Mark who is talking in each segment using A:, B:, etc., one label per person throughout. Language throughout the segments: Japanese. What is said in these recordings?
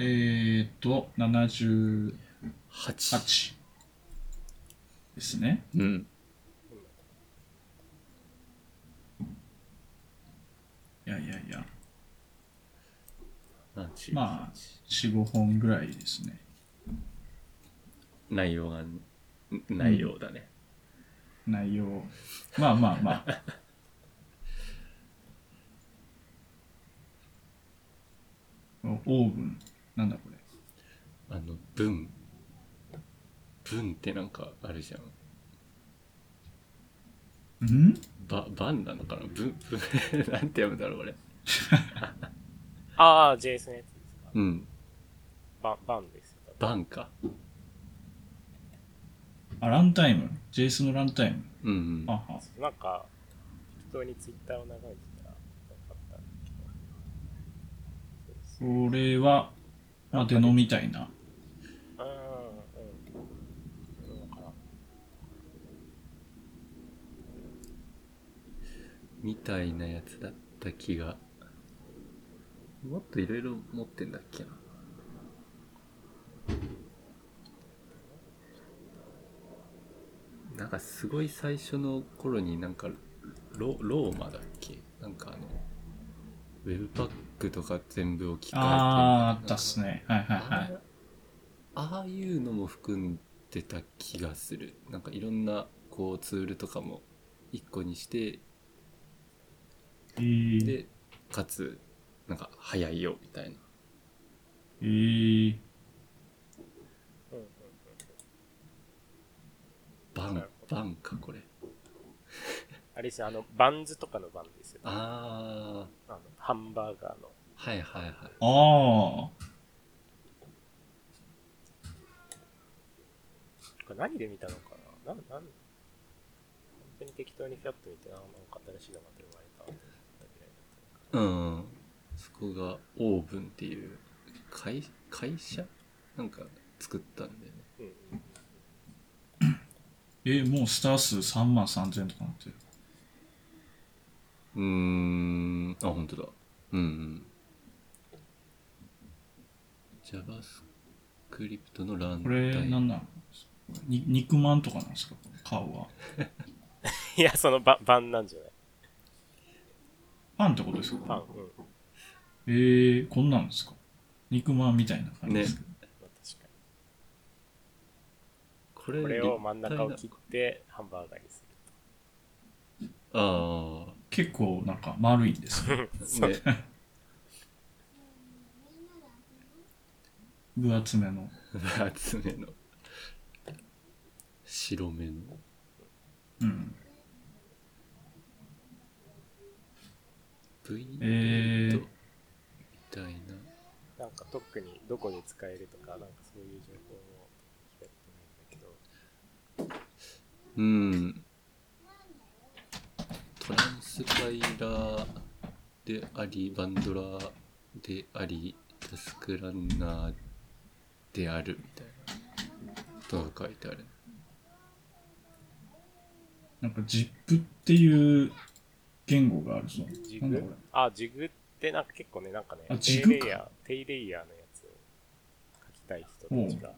A: えーっと、78
B: 8。
A: ですね。
B: うん。
A: いやいやいや、まあ、4、5本ぐらいですね。
B: 内容が、ん内容だね。
A: 内容。まあまあまあ。オーブン。なんだこれ。
B: あの、文。文ってなんかあるじゃん。
A: ん？
B: ば、番なのかな？文、文、なんて読むんだろう、これ。
C: ああ、JS のやつですか？
B: うん。
C: バン、バンですよ。
B: 番か。
A: あ、ランタイム？JS のランタイム？
B: うんうん
A: あ。は。
C: なんか、適当にツイッターを眺めてたら、分かったんだけど。
A: これは、まあ、デノみたいな。
C: うん、うん。うん、かな。
B: みたいなやつだった気が。もっといろいろ持ってん。だっけな。なん。かすごい最初の頃になん。かロローマだっけなん。かあのウェブパックとか全部置き換えて
A: ああ、あったっすね。はいはいはい。
B: あああいうのも含んでた気がするなんかいろんなこうツールとかも一個にして
A: えー、
B: でかつなんか早いよみたいな
A: えー。
B: バンバンかこれ
C: あれですよ、あの、バンズとかのバン。
B: ああ
C: あの、ハンバーガーの。
B: はいはいはい
A: ああ。
C: これ何で見たのかな？なん、なん、本当に適当にフィャット見て、あなんか新しいのが生まれたって思ったぐらいだったのか
B: うんそこがオーブンっていう会会社？なんか作ったんだよね
C: な。うんうん。
A: えー、もうスター数3万3000とかなってる。
B: うーん。あ本当だ。うんうん。JavaScript のラン
A: これ、
B: タイム
A: なんなんに肉まんとかなんですか？顔は。
C: いや、そのババンなんじゃない？
A: パンってことですか？
C: パン。うん。ま
A: えー、こんなんですか？肉まんみたいな感じですけど。
C: あ、確か
B: これ
C: に。これを真ん中を
B: 立
C: 切って、ハンバーガーにする
B: 体なあ
A: 結構なんか丸いんですね。
B: あね
A: 分厚めの。
B: 分厚めの白目の
A: うん。
B: V
A: えー
B: みたいな
C: と。なんか特にどこで使えるとか、なんかそういう情報も聞かれてないんだけど。
B: うんトランスパイラーでありバンドラーでありタスクランナーであるみたいな。ことが書いてある。
A: なんか ZIP っていう言語があるぞ。
C: ジ
A: なんだ
C: あ、ジグってなんか結構ね、なんかね、
A: あ
C: 低
A: ジグか
C: レイヤー、低レイヤーのやつを書きたい人たちが、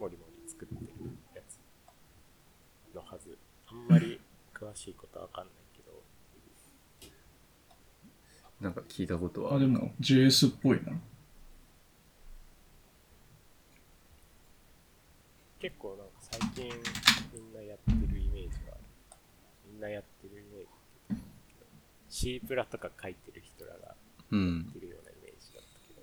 C: もりもり作ってるやつのはず。あんまり詳しいことはわかんないけど、
B: なんか聞いたことは
A: れ。あ、でも JS っぽいな。
C: 結構なんか最近みんなやってるイメージがある。みんなやってるイメージ C プラとか書いてる人らがや
B: うん
C: ってるようなイメージだったけど、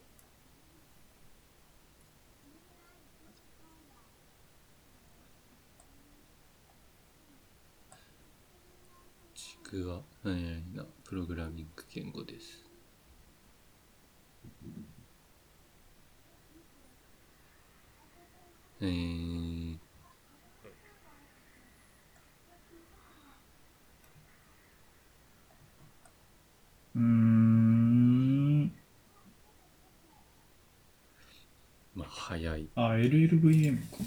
B: ちくは何々なプログラミング言語ですえー、
A: うーん。
B: まあ早い
A: あ、LLVM か。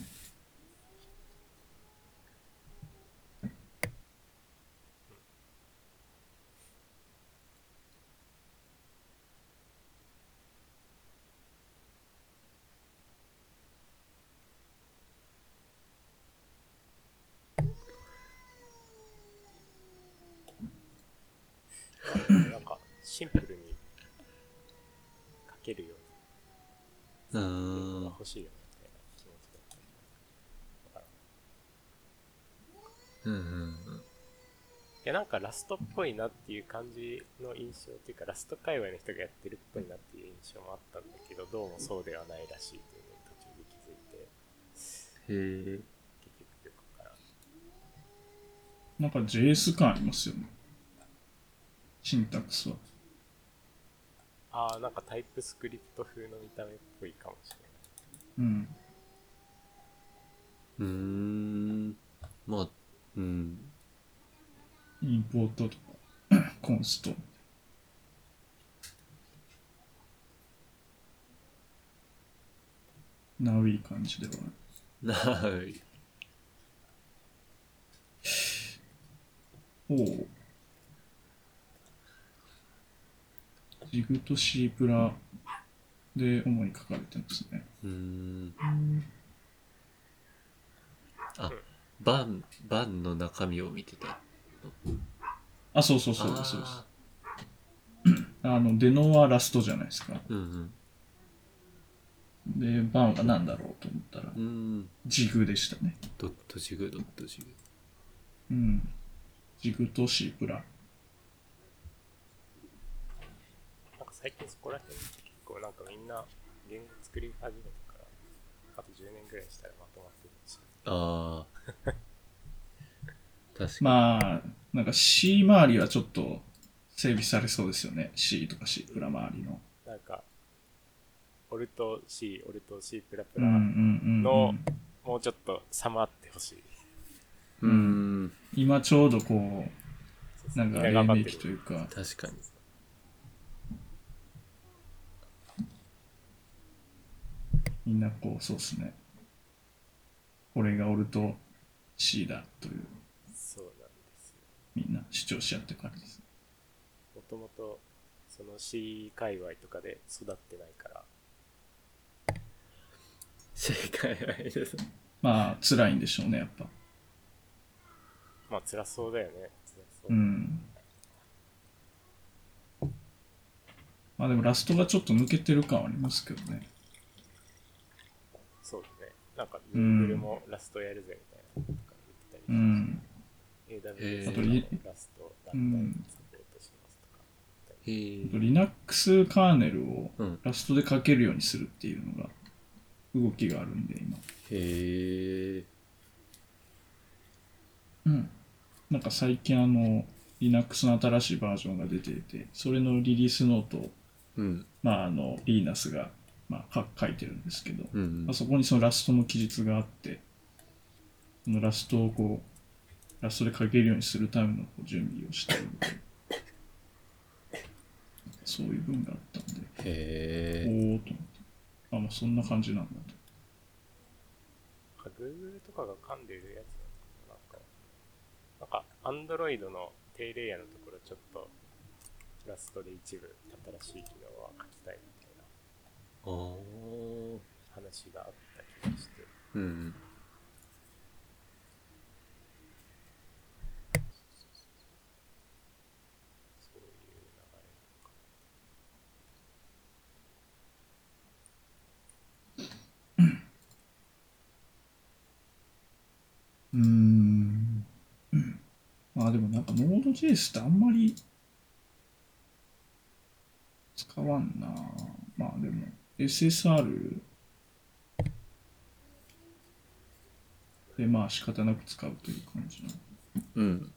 C: シンプルに書けるよう
B: う
C: にっていうの
B: ーん
C: が欲しいよねみたいな気持ちだったりわからん
B: うんうんうん
C: いやなんかラストっぽいなっていう感じの印象っていうかラスト界隈の人がやってるっぽいなっていう印象もあったんだけどどうもそうではないらしいというのに途中で気づいて
B: へえ
C: 結局よくわからん
A: なんか JS 感ありますよね。シンタックスは。
C: ああなんかタイプスクリプト風の見た目っぽいかもしれない
A: うん。
B: うーんまあうん
A: インポートとか、コンスト。なおいい感じではある。
B: ない
A: おお。ジグと C プラで主に書かれてますね。
B: うーんあバンバンの中身を見てた
A: あ、そうそうそうです、そうです。
B: あ
A: あの、デノはラストじゃないですか。
B: ーうん
A: で、バンは何だろうと思ったら
B: う、んうん
A: ジグでしたね。
B: ドットジグドットジグ
A: うん。ジグと C プラ。
C: なんか最近そこら辺って結構なんかみんな言語作り始めてからあと10年ぐらいしたらまとまってるし
B: ああ確かに、
A: まあ、なんか C 周りはちょっと整備されそうですよね。C とか C プラ周りの。
C: なんかオルト C オルト C プラプラの
A: ん。
C: もうちょっと差もあってほしい
B: うーん
A: 今ちょうどこう、なんか黎
C: み頑張
A: 明というか、
B: 確かに
A: みんなこう、そうですね。これがオルト C だという、みんな主張し合ってる感じです。
C: もともとその C 界隈とかで育ってないから
B: 正解です
A: まあ、辛いんでしょうね、やっぱ。
C: まあ辛そうだよね辛そう、
A: うん。まあでもラストがちょっと抜けてる感はありますけどね。
C: そうだねなんか
A: うん
C: Google もラストやるぜみたいなこととか言ってた
A: う
C: り
A: ん。
B: え
C: AWS
B: ー
C: とかもラスト団体サポートしますとか。
B: へえ
A: Linux カーネルを
B: うん。
A: ラストで書けるようにするっていうのが動きがあるんで今。
B: へえ
A: うん。なんか最近あの Linux の新しいバージョンが出ていて、それのリリースノートを、
B: うん。
A: まああの、リーナスが、まあ、か書いてるんですけど、
B: うん。
A: まあ、そこにそのラストの記述があって、そのラストをこう、ラストで書けるようにするためのこう準備をしているので、そういう文があったんで、お
B: へえ
A: ーと思って、あ、まあそんな感じなんだと。
C: Google とかが噛んでるやつなのかななんか、なんか Android の低レイヤーのところちょっとラストで一部新しい機能は書きたいみたいな話があった気がして。
B: うん
C: そういう流れなのか
A: うん。まあでもなんか Node.js ってあんまり使わんな。まあでも SSR でまあ仕方なく使うという感じな。
B: うん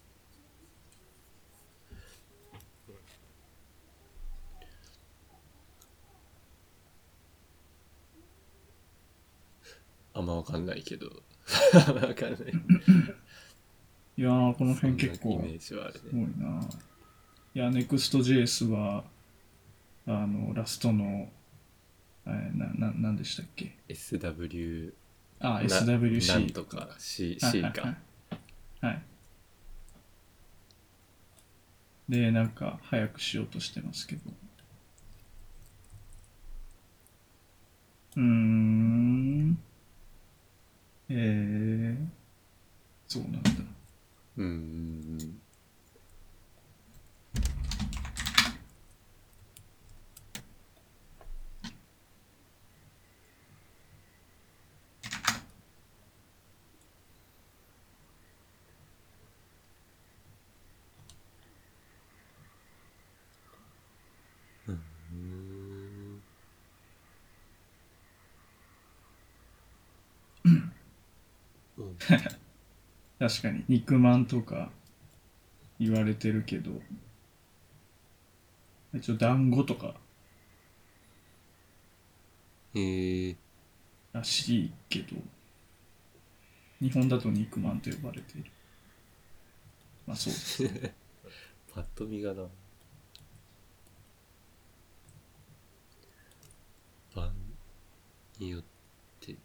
B: あんまわかんないけどわかんない
A: いやー、この辺結構
B: そんなイメージはある
A: す
B: ね
A: ごいな。いや、Next.js は、あの、ラストの、えーな、な、なんでしたっけ
B: ？SW
A: あ、
B: な
A: SWC。
B: なんとか C,
A: はい
B: C
A: はい
B: か
A: はい。はい。で、なんか、早くしようとしてますけど。うーん。えー、そうなんだ。
B: うん
A: 確かに。肉まんとか言われてるけど。一応団子とか。
B: え
A: しいけど。日本だと肉まんと呼ばれている。まあそう。で す
B: パッと見がな。版によって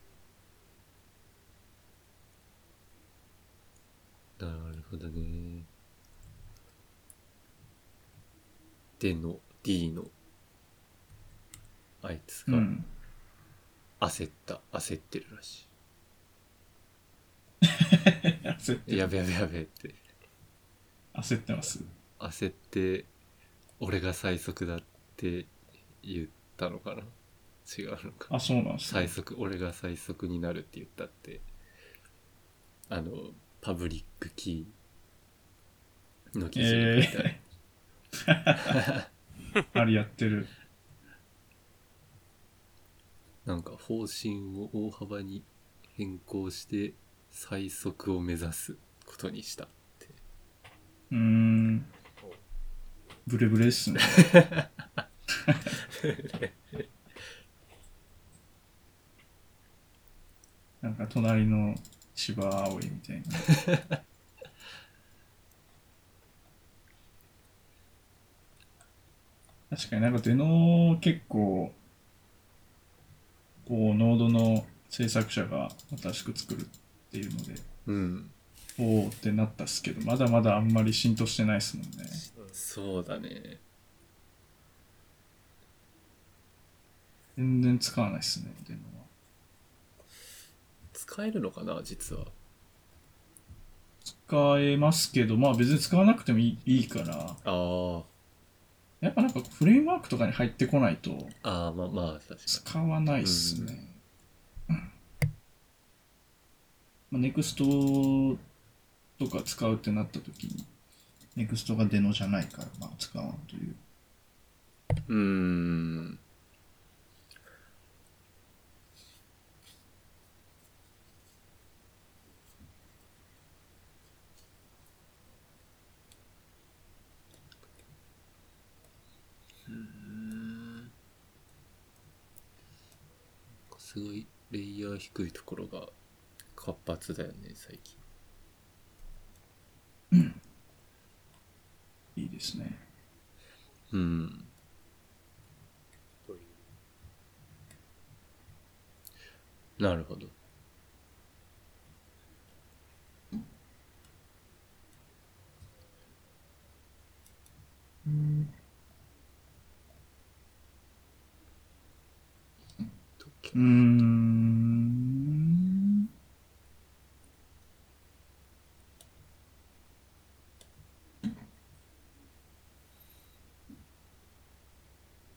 B: なるほどね。での D の。あいつが
A: うん。
B: 焦った、焦ってるらし
A: 焦って
B: いやべやべやべって。
A: 焦ってます？
B: 焦って俺が最速だって言ったのかな？違うのか。
A: あそうなんですね。
B: 最速俺が最速になるって言ったって。あのパブリックキーの記事に書い。てある、
A: あれやってる。
B: なんか方針を大幅に変更して最速を目指すことにしたって。
A: うーん。ブレブレっすね。なんか隣の芝青いみたいな。確かになんかデノ結構こうノードの制作者が新しく作るっていうので
B: うん
A: おおってなったっすけどまだまだあんまり浸透してないっすもんね。
B: そうだね。
A: 全然使わないっすねデノは
B: 使えるのかな実は。
A: 使えますけどまあ別に使わなくてもいいいいから。
B: ああ
A: やっぱなんかフレームワークとかに入ってこないと。
B: ああまあまあ確かに。
A: 使わないっすね。まあ、ネクストとか使うってなった時に、ネクストがデノじゃないから、まあ使わんという。
B: うーんすごいレイヤー低いところが活発だよね最近。
A: いいですね。
B: うん。なるほど。
A: うーん。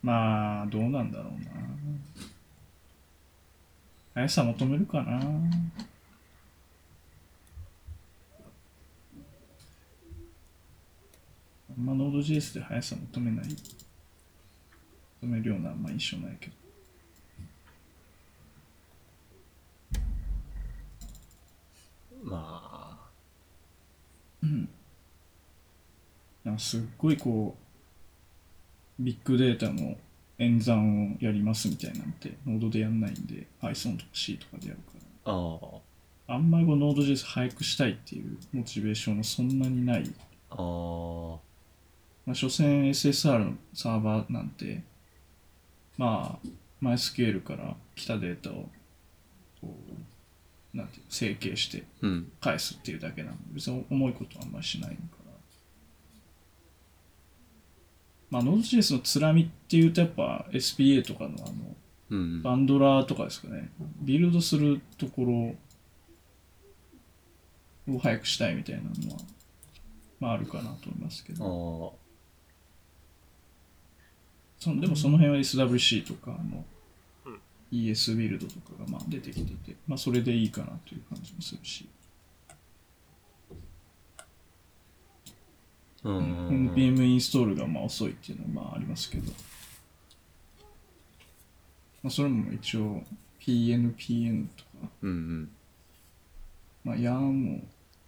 A: まあ、どうなんだろうな。速さ求めるかな。あんま Node.js で速さ求めない。求めるようなあんま印象ないけど。
B: まあ
A: なんかすっごいこう、ビッグデータの演算をやりますみたいなんて、ノードでやんないんで、Python とか C とかでやるか
B: ああ
A: ら。あんまりこう Node.js 早くしたいっていうモチベーションもそんなにない。
B: ああ
A: まあ、所詮 SSR のサーバーなんて、まあ、MySQL から来たデータを、こう、なんて整形して
B: うん
A: 返すっていうだけなので、別に重いことはあんまりしないのから。まあ、Node.js のつらみっていうと、やっぱ SPA とかのあの、
B: うん
A: バンドラーとかですかね。ビルドするところを早くしたいみたいなのは、まああるかなと思いますけ
B: あ
A: ど。
B: あ
A: そのでもその辺は SWC とかあの
C: うん
A: ES ビルドとかがまあ出てきてて、まあそれでいいかなという感じもするし。
B: うん
A: NPM インストールがまあ遅いっていうのはまあありますけど、まあ、それも一応 PNPN とか
B: うん
A: まあ、ヤーンも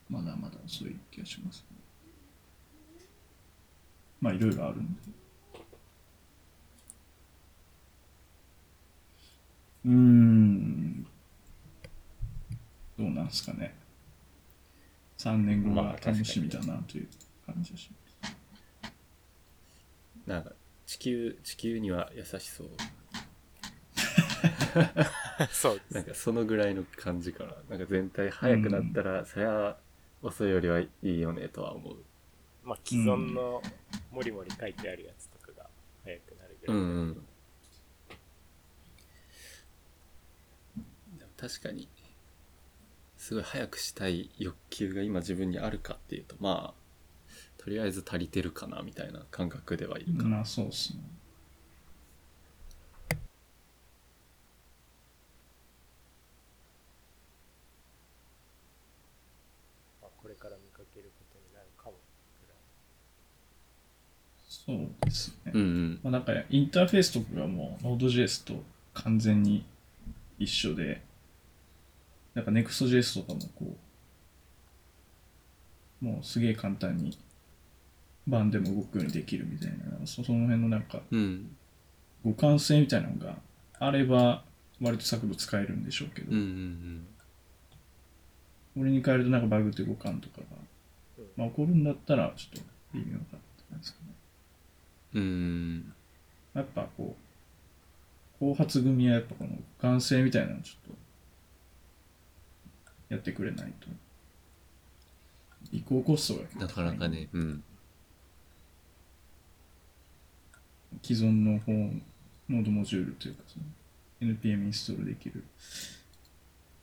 A: まだまだ遅い気がします、ね。まあ、いろいろあるんで。うーん。どうなんすかね。3年後が楽しみだなという感じがします。
B: なんか地球地球には優しそう。
C: そう
B: なんかそのぐらいの感じかななんか全体早くなったら、そりゃ遅いよりはいいよねとは思う。
C: まあ既存のもりもり書いてあるやつとかが早くなるぐらい、
B: うんうんでも確かにすごい早くしたい欲求が今自分にあるかっていうとまあとりあえず足りてるかなみたいな感覚ではいるかな、
A: まあ、そうっすね。
C: まあ、これから見かけることになるかも
A: そうですね。
B: うんうん
A: まあ、なんかインターフェースとかがもう Node.js と完全に一緒で、なんか Next.js とかもこう、もうすげえ簡単にバンでも動くようにできるみたいな、そその辺のなんか
B: うん。
A: 互換性みたいなのがあれば割と作度使えるんでしょうけど、
B: うんうん
A: 俺に変えるとなんかバグって互換とかが、まあ、起こるんだったらちょっと微妙だって感じですかね。
B: うんうん
A: やっぱこう、後発組はやっぱこの互換性みたいなのをちょっとやってくれないと、移行コストが
B: なかなかねうん。
A: 既存の方ノードモジュールというかその NPM インストールできる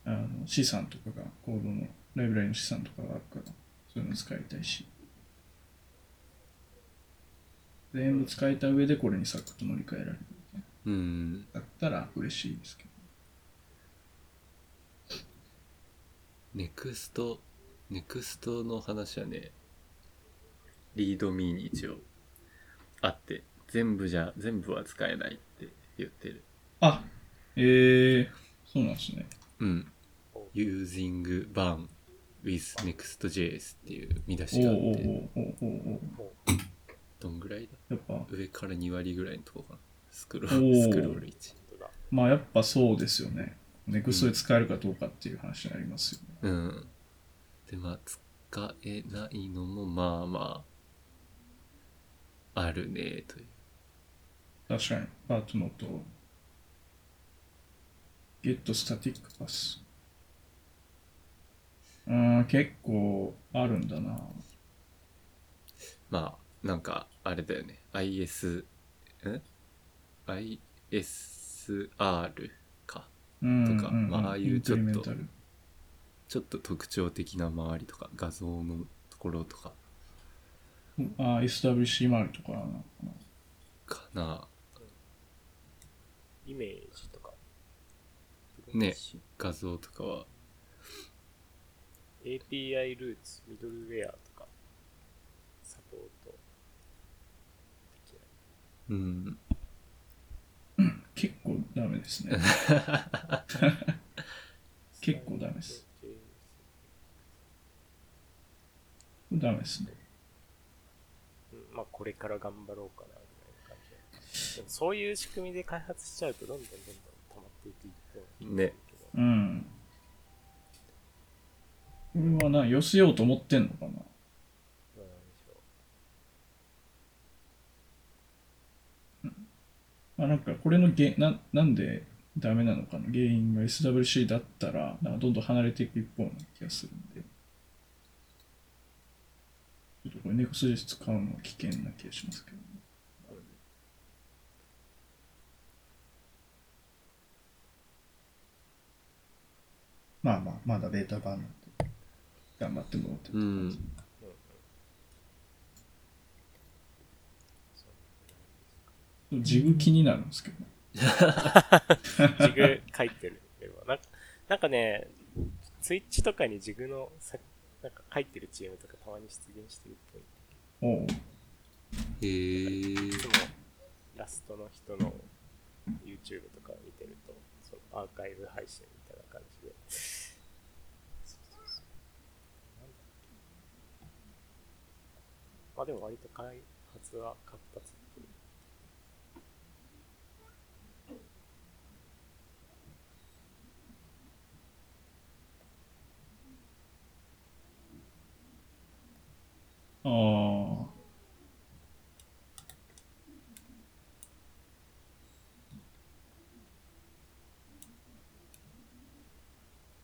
A: あの資産とかがコードのライブラリの資産とかがあるからそういうの使いたいし。全部使えた上でこれにサクッと乗り換えられるみたい
B: うん。
A: なだったら嬉しいですけど
B: Next Next の話はね README に一応あって全部じゃ全部は使えないって言ってる。
A: あえー、そうなんですね。
B: うん。using burn with next.js っていう見出
A: お
B: しがあっ
A: おおお
B: て、
A: おおお
B: どんぐらいだ？
A: やっぱ。
B: 上から2割ぐらいのとこかな。スクロ
A: お
B: ール、
A: ー
B: スクロール1。
C: 本当だ
A: まあやっぱそうですよねネクストで使えるかどうかっていう話になりますよね、
B: うん。で、まあ、使えないのも、まあまあ、あるね、という。
A: 確かにパートノート get static pass うん結構あるんだな
B: まあ、なんか、あれだよね。IS、ん ?ISR とか
A: うんうん
B: まあああいうちょっとちょっと特徴的な周りとか、画像のところとか、
A: あ SWC 周りとかなのかな。
B: かな。
C: イメージとか。
B: ね。画像とかは、
C: API ルーツミドルウェアとかサポートできない。
B: うん。
A: 結構ダメですね。結構ダメです。ダメですね。
C: うんまあこれから頑張ろうかなぐらいの感じそういう仕組みで開発しちゃうとどんどんどんどん溜まっていく一方
B: ね。
A: うん。これはな寄せようと思ってんのかな
C: どうなんでしょ
A: まあ、なんかこれのげななんでダメなのかの原因が SWC だったらなんかどんどん離れていく一方な気がするんで。ちょっとこれ NEXTJS 使うのは危険な気がしますけど、ね、まあまあまだベータ版なんで頑張ってもらってるって感じ、
B: うん。
A: ジグ気になるんですけど。
C: ジグ書いてる。ななんかね、ツイッチとかにジグのさなんか書いてるチームとかたまに出現してるっぽい。
A: おう。
B: へ
C: いつもラストの人の YouTube とかを見てると、そのアーカイブ配信みたいな感じで。まあでも割と開発は活発
A: ああ。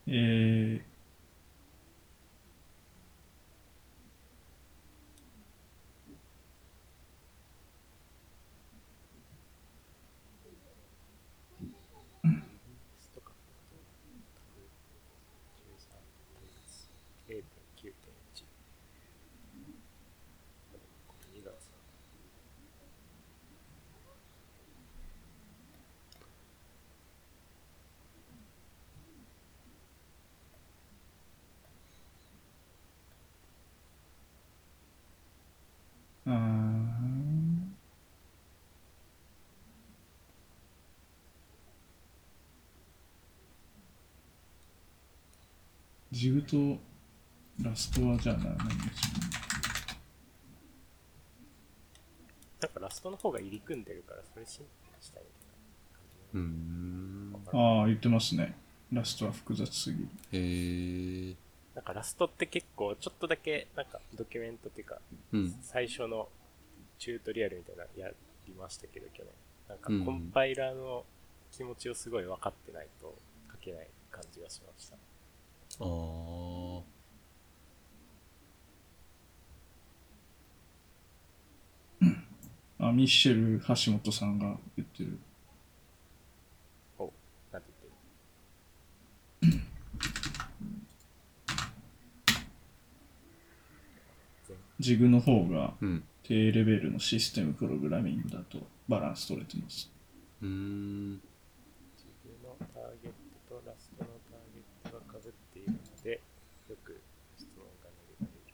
A: えー、
C: 13対0.9.1。これ2月。
A: あージグとラストはじゃあな何でしょ
C: なんかラストの方が入り組んでるから、それシンプルにしたいみたい。
A: ああ言ってますね。ラストは複雑すぎる。
B: へえ
C: なんかラストって結構ちょっとだけなんかドキュメントっていうか
B: うん。
C: 最初のチュートリアルみたいなのやりましたけど去年。なんか
B: うん。
C: コンパイラーの気持ちをすごい分かってないと書けない感じがしました
B: ああ
A: あミッシェル橋本さんが言ってる。
C: おなんて言ってる？全
A: ジグの方が
B: うん。
A: 低レベルのシステムプログラミングだとバランス取れてます。
B: うーん
C: 自分のターゲットとラストのターゲットが被っているのでよく質問が投げられる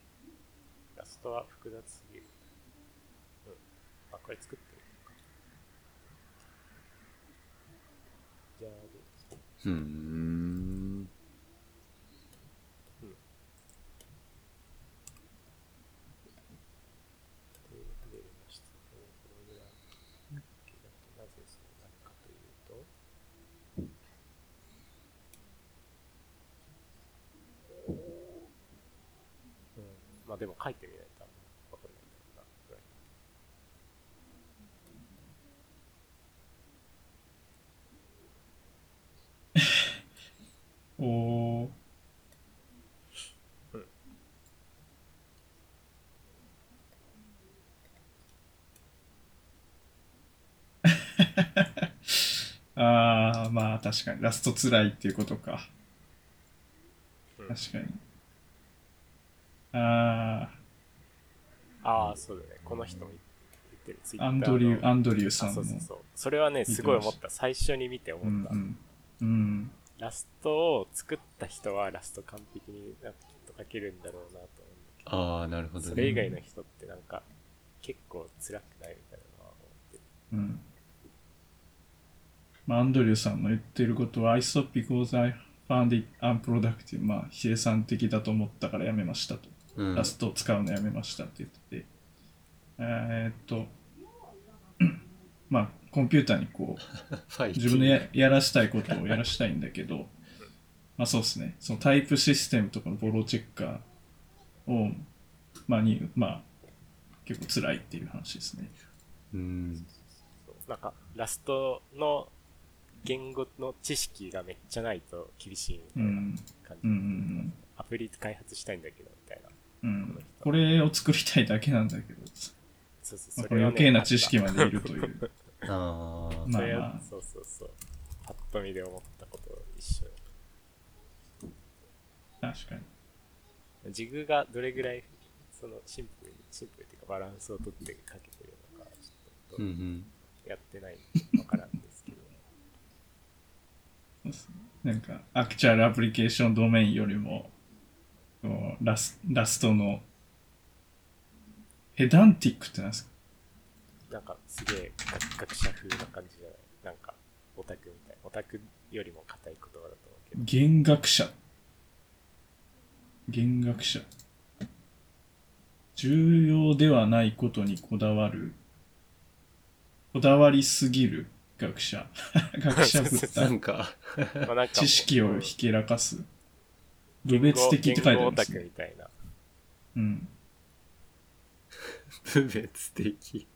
C: ラストは複雑すぎる。うん。あこれ作ってるのか。じゃあどうぞ
B: うーん。
C: 低レベルの質問プログラム。だけだとなぜそうなるかうん、まあでも書いてみないとあんま分かんないんだろうなぐらい
A: お ああまあ確かに。ラスト辛いっていうことか。
C: うん
A: 確かに。あ
C: ああそうだね。この人も言ってる。ツイッ
A: あ
C: ターの。
A: アンドリューアンドリューさんの
C: あそうそうそう。それはねすごい思った。最初に見て思った、
A: うんうん。うん
C: ラストを作った人はラスト完璧になんかきっと書けるんだろうなと思うんだけど
B: ああなるほど
C: それ以
B: ね
C: 外の人ってなんか結構辛くないみたいなのは思って。る
A: うん。まあ、アンドリューさんの言ってることは I stopped because I found it unproductive まあ生産的だと思ったからやめましたと、
B: うん。
A: ラストを使うのやめましたって言ってて。えーっとまあコンピューターにこう 自分のややらしたいことをやらしたいんだけど、まあそうですね、そのタイプシステムとかのボロチェッカーを、まあに、まあ結構辛いっていう話ですね。
B: うん
C: なんかラストの言語の知識がめっちゃないと厳しいみたいな
A: うん。
C: 感じ、
A: うんうん
C: アプリ開発したいんだけどみたいな
A: うん。うん。これを作りたいだけなんだけど、
C: そうそう
A: まあ、
C: それはね
A: これ余計な知識までいるという。
B: ああ
C: た
A: まあ。
C: それは
A: まあ。
C: そうそうそう。パッと見で思ったことと一緒。
A: 確かに。
C: ジグがどれぐらいそのシンプルにシンプルっていうかバランスをとってかけてるのかちょっとやってないんでわからんですけど、
A: そうですね。なんか、アクチュアルアプリケーションドメインよりも、ラスラストの、ペダンティックってなんですか？
C: なんかすげえ学学者風な感じじゃない？なんかオタクみたいオタクよりも硬い言葉だと思うけど
A: 弦楽者弦楽者重要ではないことにこだわる、こだわりすぎる学者。学者ぶっ
B: な
A: た
C: なんか
A: 知識をひけらかす。部別的って書いてあ
C: 言語オタ
A: りますね。
C: クみたいな。
A: うん。
B: 部別的。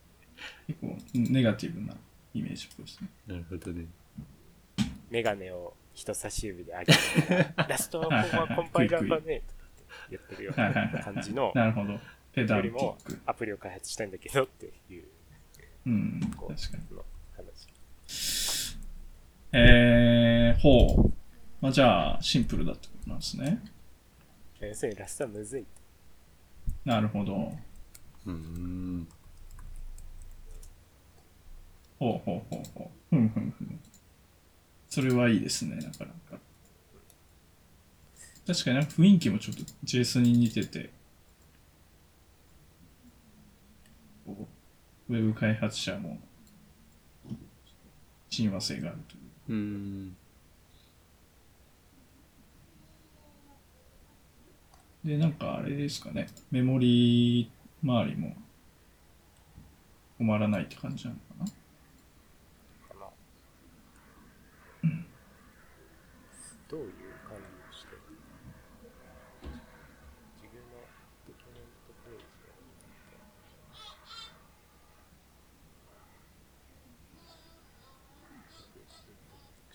A: 結構ネガティブなイメージっぽいですね。
B: なるほどね。
C: メガネを人差し指で上げて、ラストはコンパイラーだね、とかって言ってるようない感じの、
A: なるほど。ペダ
C: よりも。アプリを開発したいんだけどっていう、
A: うん。
C: こ
A: 確かに。
C: う、の話。
A: えー、ほう。まあ、じゃあ、シンプルだってことなんですね。
C: 要するにラストはむずい。
A: なるほど。
B: うーん。
A: ほうほうほうほう。ふんふんふん。それはいいですね、なかなか。確かになんか雰囲気もちょっと JS に似てて、ウェブ開発者も親和性があるという。
B: う。
A: で、なんかあれですかね、メモリ周りも困らないって感じなの。かな。
C: どういう管理をしてる？自分のドキュメントペー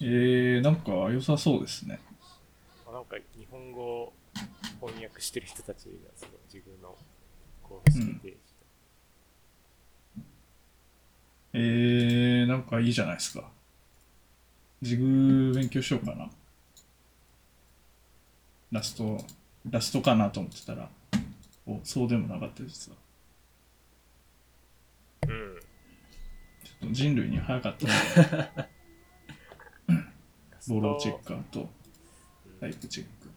C: ジを
A: えー、なんか良さそうですね。
C: あなんか日本語を翻訳してる人たちがすごい自分の公式ページと
A: えー、なんかいいじゃないですか。ジグ勉強しようかな。ラスト、ラストかなと思ってたら、お、そうでもなかったですわ。
C: うん。
A: ちょっと人類には早かった。な ボロチェッカーと
C: うん
A: タイプチェック。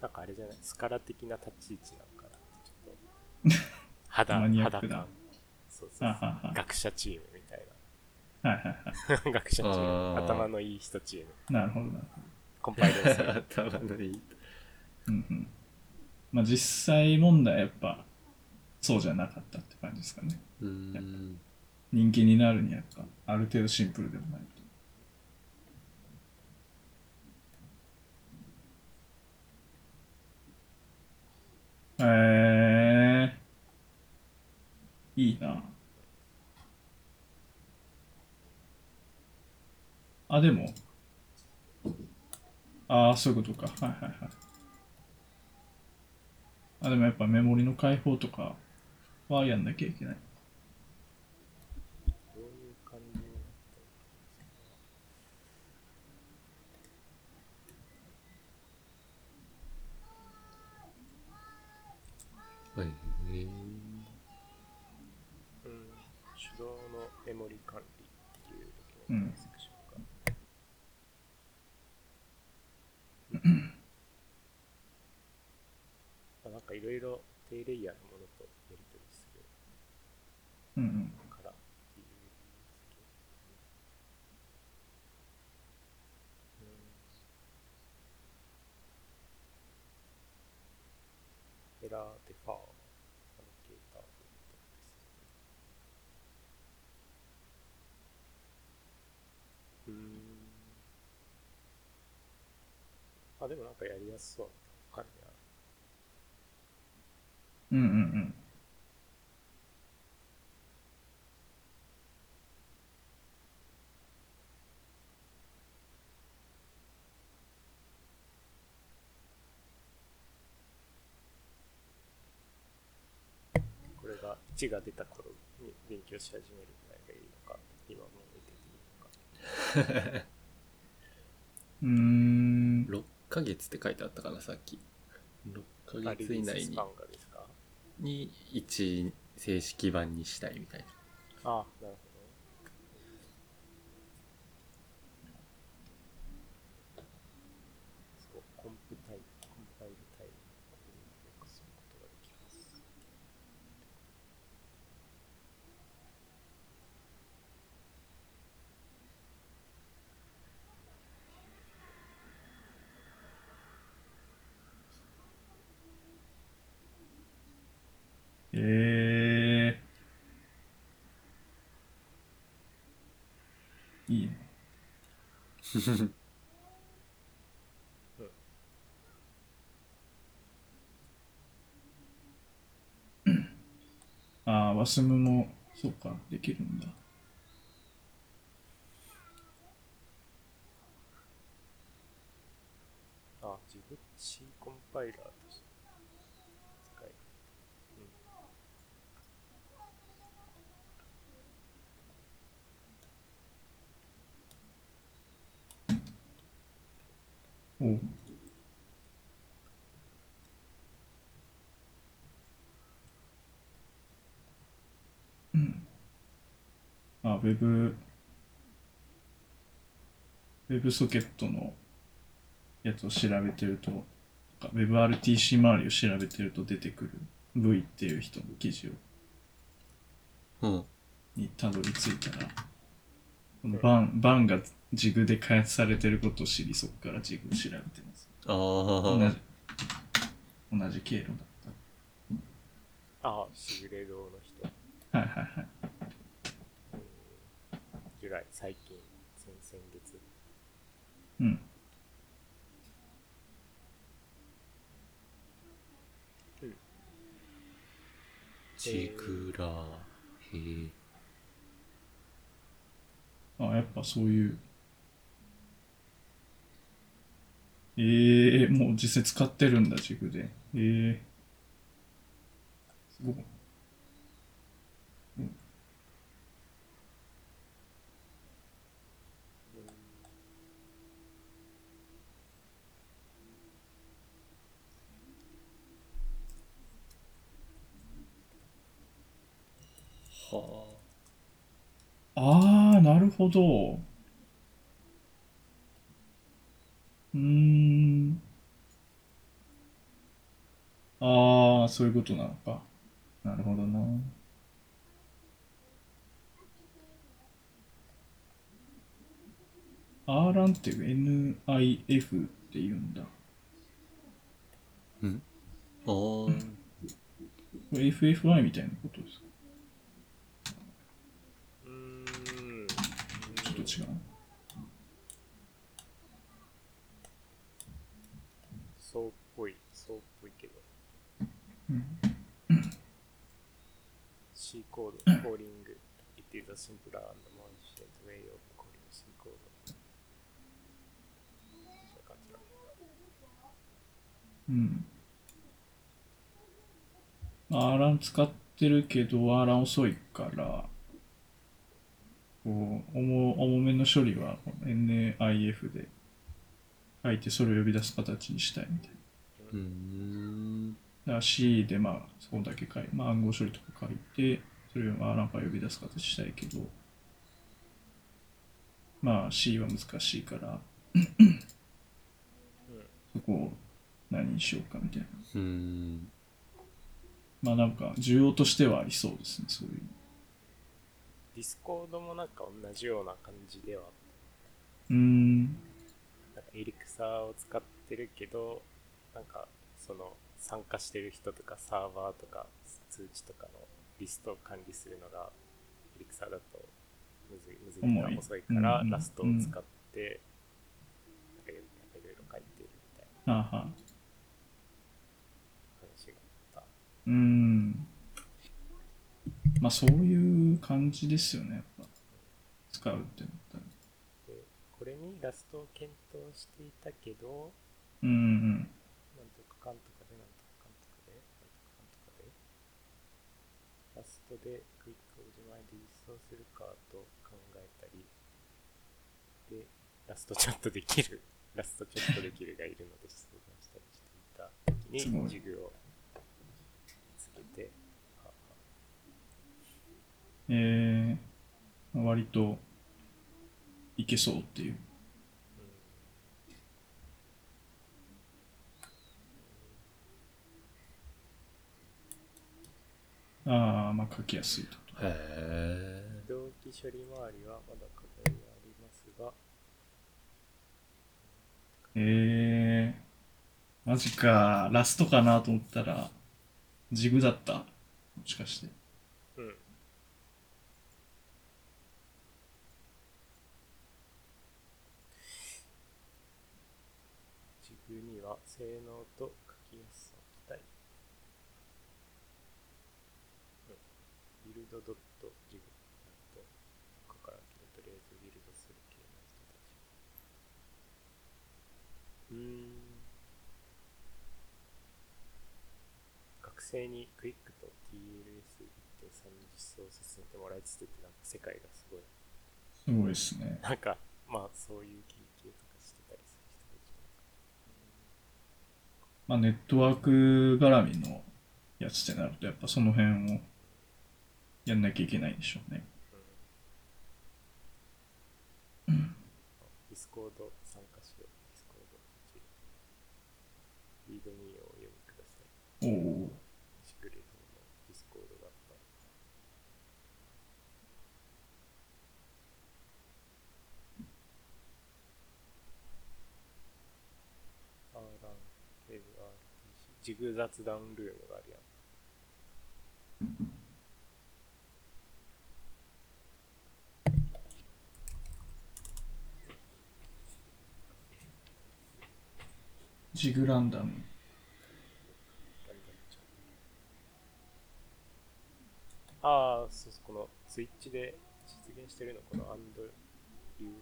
C: なんかあれじゃない？スカラ的な立ち位置なのかな。ちょっと肌
A: マニアックな。
C: 肌感。そうそう
A: ははは。
C: 学者チームみたい
A: はいはいは
C: な 学者チーム。頭のいい人チーム。
A: い。なるほどなるほど。
C: コンパイラーする
B: 頭のいい。
A: うんうん。まあ実際問題はやっぱそうじゃなかったって感じですかね。
B: うーん。
A: 人気になるにはやっぱある程度シンプルでもないと。えー、いいな。あ、でも、ああ、そういうことか。はいはいはい。あ、でもやっぱメモリの解放とかはやんなきゃいけない。
C: どういう感じになってる
B: はい。へー
C: うん手動のメモリ管理っていうドキュメントのセクションが、まあなんかいろいろ低レイヤーのものとやり取りする。からっていううんエラーデファーアロケーターというとこです。うーん。あ、でもなんかやりやすそうだな。他にある。
A: うんうんうん。
C: これが1が出た頃に勉強し始めるぐらいがいいのか、今もう見てていいのか。
A: うーん。
B: 6ヶ月って書いてあったかな、さっき。6ヶ月以内にに1正式版にしたいみたいな。
C: あなるほど。そう、コンプタイム、コンパイルタイムをよくすることができます。
A: ああ、ワスムも、そうか、できるんだ。
C: あ、自分 C コンパイラーとして使える。
A: おううん。あ、ウェブ、ウェブソケットのやつを調べてると、WebRTC 周りを調べてると出てくる V っていう人の記事を
B: うん。
A: にたどり着いたら、このバン、バンがジグで開発されてることを知り、そこからジグを調べてます。
B: あ
A: 同
B: あ。
A: じ、同じ経路だっ
C: あ、シグレドの人。
A: た。はいはいはい。
C: ジュライ、最近、先々月。
A: うん。あ、やっぱそういう。ええもう実際使ってるんだ、ジグで。ええすごい。うん
B: は
A: ああ、なるほど。うーん。ああ、そういうことなのか。なるほどな。アーランっていう NIF って言うんだ。
B: あ。うんああ。
A: これ FFI みたいなことですか
C: うーん。
A: ちょっと違う？
C: そうっぽい、そうっぽいけど。
A: うん。
C: C コード、コーリング。It is a simpler and more efficient way of calling C コード。う
A: ん。アーラン使ってるけど、アーラン遅いから、こう、重重めの処理は NIF で書いて、それを呼び出す形にしたいみたいな。
B: うーん。
A: だから C でまあ、そこだけ書いて、まあ、暗号処理とか書いて、それをアーランから呼び出す形にしたいけど、まあ C は難しいから、そこを何にしようかみたいな。
B: うーん。
A: まあなんか需要としてはありそうですね、そういう。
C: Discord もなんか同じような感じでは、
A: うーん。
C: なんかエリクサーを使ってるけど、なんかその参加してる人とかサーバーとか通知とかのリストを管理するのがエリクサーだとむずい、むずいから遅いから
A: うん
C: Rust を使って、なんかいろいろ書いてるみたいな。話があった。
A: うーん。まあそういう感じですよね、やっぱ。使うってなったら。
C: で、これにラストを検討していたけど、
A: うんうん。
C: なんとかかんとかで、なんとかかんとかで、なんとかかんとかで、ラストでクイックを自前で実装するかと考えたり、で、ラストちょっとできる、ラストちょっとできるがいるので相談したりしていた時に、ジグをつけて、はは
A: えー、割といけそうっていう。ああ、まあ書きやすいと。
B: へえ。
C: 同期処理周りはまだ課題はありますが、
A: えー、マジか。ラストかなと思ったら、ジグだった。もしかして。
C: うん。12は性能と書きやすさを期待。ビルドドットジグ。なん。と、他から来てとりあえずビルドする系の人たち。うん。学生にクイックと TLS1.3 の実装を進めてもらいつつってなん。か世界がすごい
A: すごいですね。
C: なん。か、まあそういう研究とかしてたりする人たちなのか
A: まあ、ネットワーク絡みのやつってなると、やっぱその辺をやんなきゃいけないんでしょうね。
C: な。 Discord 参加しよう。 Discord 中。 README をお読みください。
A: おお。
C: シグレードの Discord があった。アーラン、ウェブ RTC、ジグ雑談ルームがあるやん。
A: ジグランダム。
C: ああ、そうそう、このツイッチで実現してるの、このアンドリュー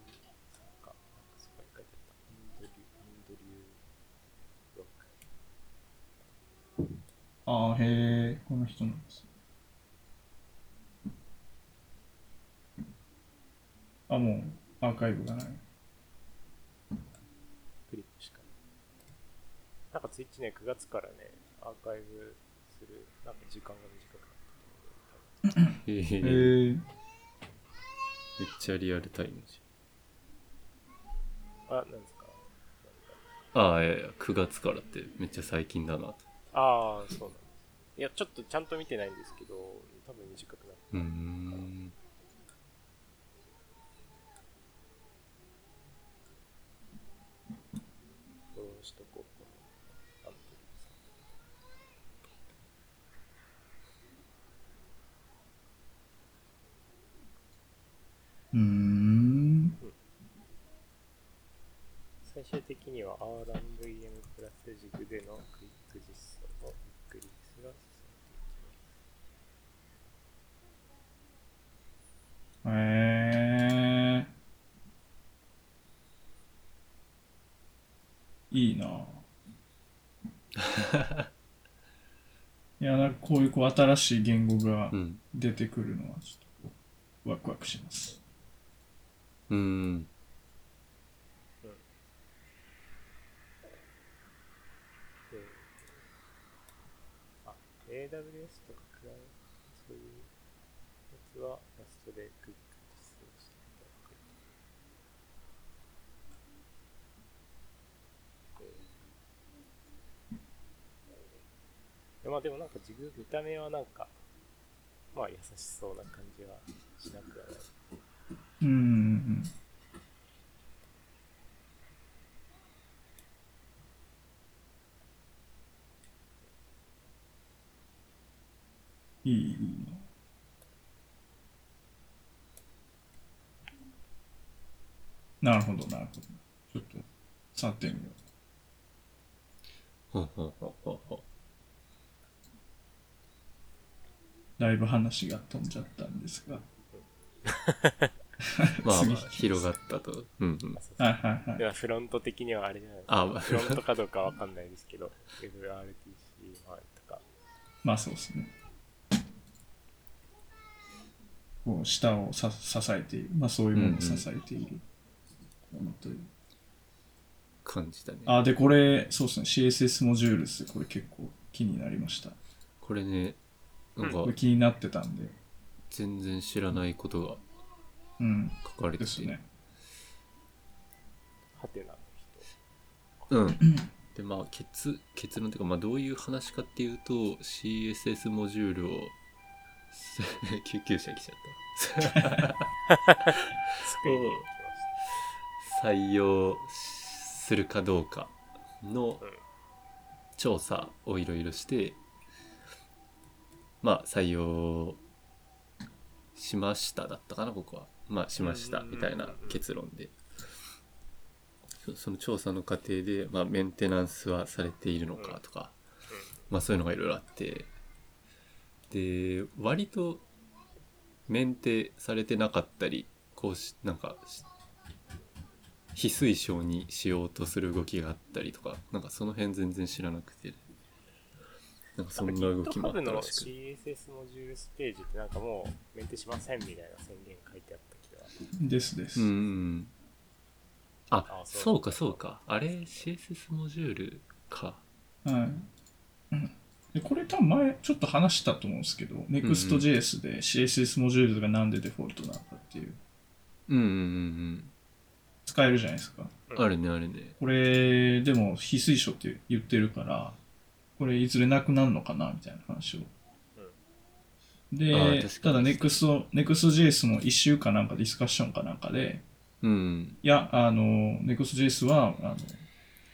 C: さんか。なんかそこに書いてあった。アンドリュー、アンドリューロック。
A: ああ、へえ、この人なんです。あ、もうアーカイブがない。
C: クリックしかない。なんかツイッチね、9月からね、アーカイブする、なんか時間が短くなったと思うので、
B: へえ
A: へ
B: めっ
A: え、
B: ちゃリアルタイムじ
C: 多分。あ、なんですか？
B: ゃん。ああ、いやいや、9月からってめっちゃ最近だなと。
C: ああ、そうなんです。いや、ちょっとちゃんと見てないんですけど、多分短くなって
B: うーん。
C: う。
A: うーん。
C: 最終的には R&VM プラスジグでのクイック実装のビッグリリースが進んでいきます。
A: へえ。いいな。いや、なんかこういうこう新しい言語が
B: うん。
A: 出てくるのはちょっとワクワクします。
B: うーん。
C: AWS とかクラウド、そういうやつはラストでクイック実装していただく。えーまあでもなんか自分見た目はなんか、まあ優しそうな感じはしなくはない。
A: うん。いい、な。なるほど、なるほど。ちょっと、触ってみよう。
B: ほうほうほうほうほう。
A: だいぶ話が飛んじゃったんですが。
B: まあ
A: 次
B: まあ、広がったと。うんうん。
C: そうそう
A: はいはいはい
C: で。はフロント的にはあれじゃないです
B: あ
C: か。フロントかどうかわかんないですけど、WebRTC とか。
A: まあそうですね。こう、下をさ支えている。まあそういうものを支えている。ものという。
B: 感じだね。
A: あ、で、これ、そうですね。CSS モジュールス、これ結構気になりました。
B: これね、なんか
A: 気になってたんで。
B: 全然知らないことが
A: うん。
B: 書かれてて。
A: ですね。
C: ハテナの
B: うん。で、まあ、結、結論っていうか、まあ、どういう話かっていうと、CSS モジュールを、救急車来ちゃった。
C: 人。救いに行きまし
B: 採用するかどうかの
C: うん
B: 調査をいろいろして、まあ採用しましただったかなここは。まあしました
C: うん。
B: みたいな結論で。そその調査の過程で、まあ、メンテナンスはされているのかとか、まあそういうのがいろいろあって。で割とメンテされてなかったりこうしなんかし非推奨にしようとする動きがあったりとかなんかその辺全然知らなくてなんかそんな動きもあったらしく。
C: CSS モジュールスページってなんかもうメンテしませんみたいな宣言書いてあった気が。
A: ですです。
B: うんうん。あ
C: あそう
B: そうかそうか。あれ CSS モジュールか。
A: はい。うん。でこれ多分前ちょっと話したと思うんですけど、Next.js で CSS モジュールがなんでデフォルトなのかっていう、
B: うんうんうん
A: 使えるじゃないですか。
B: うんあるねあるね。
A: これ、でも非推奨って言ってるから、これいずれなくなるのかなみたいな話を。
B: あ
A: でただ
B: に
A: Next、Next.js の一週かなんかディスカッションかなんかで、
B: うん
A: いや、あの、Next.js は、あの、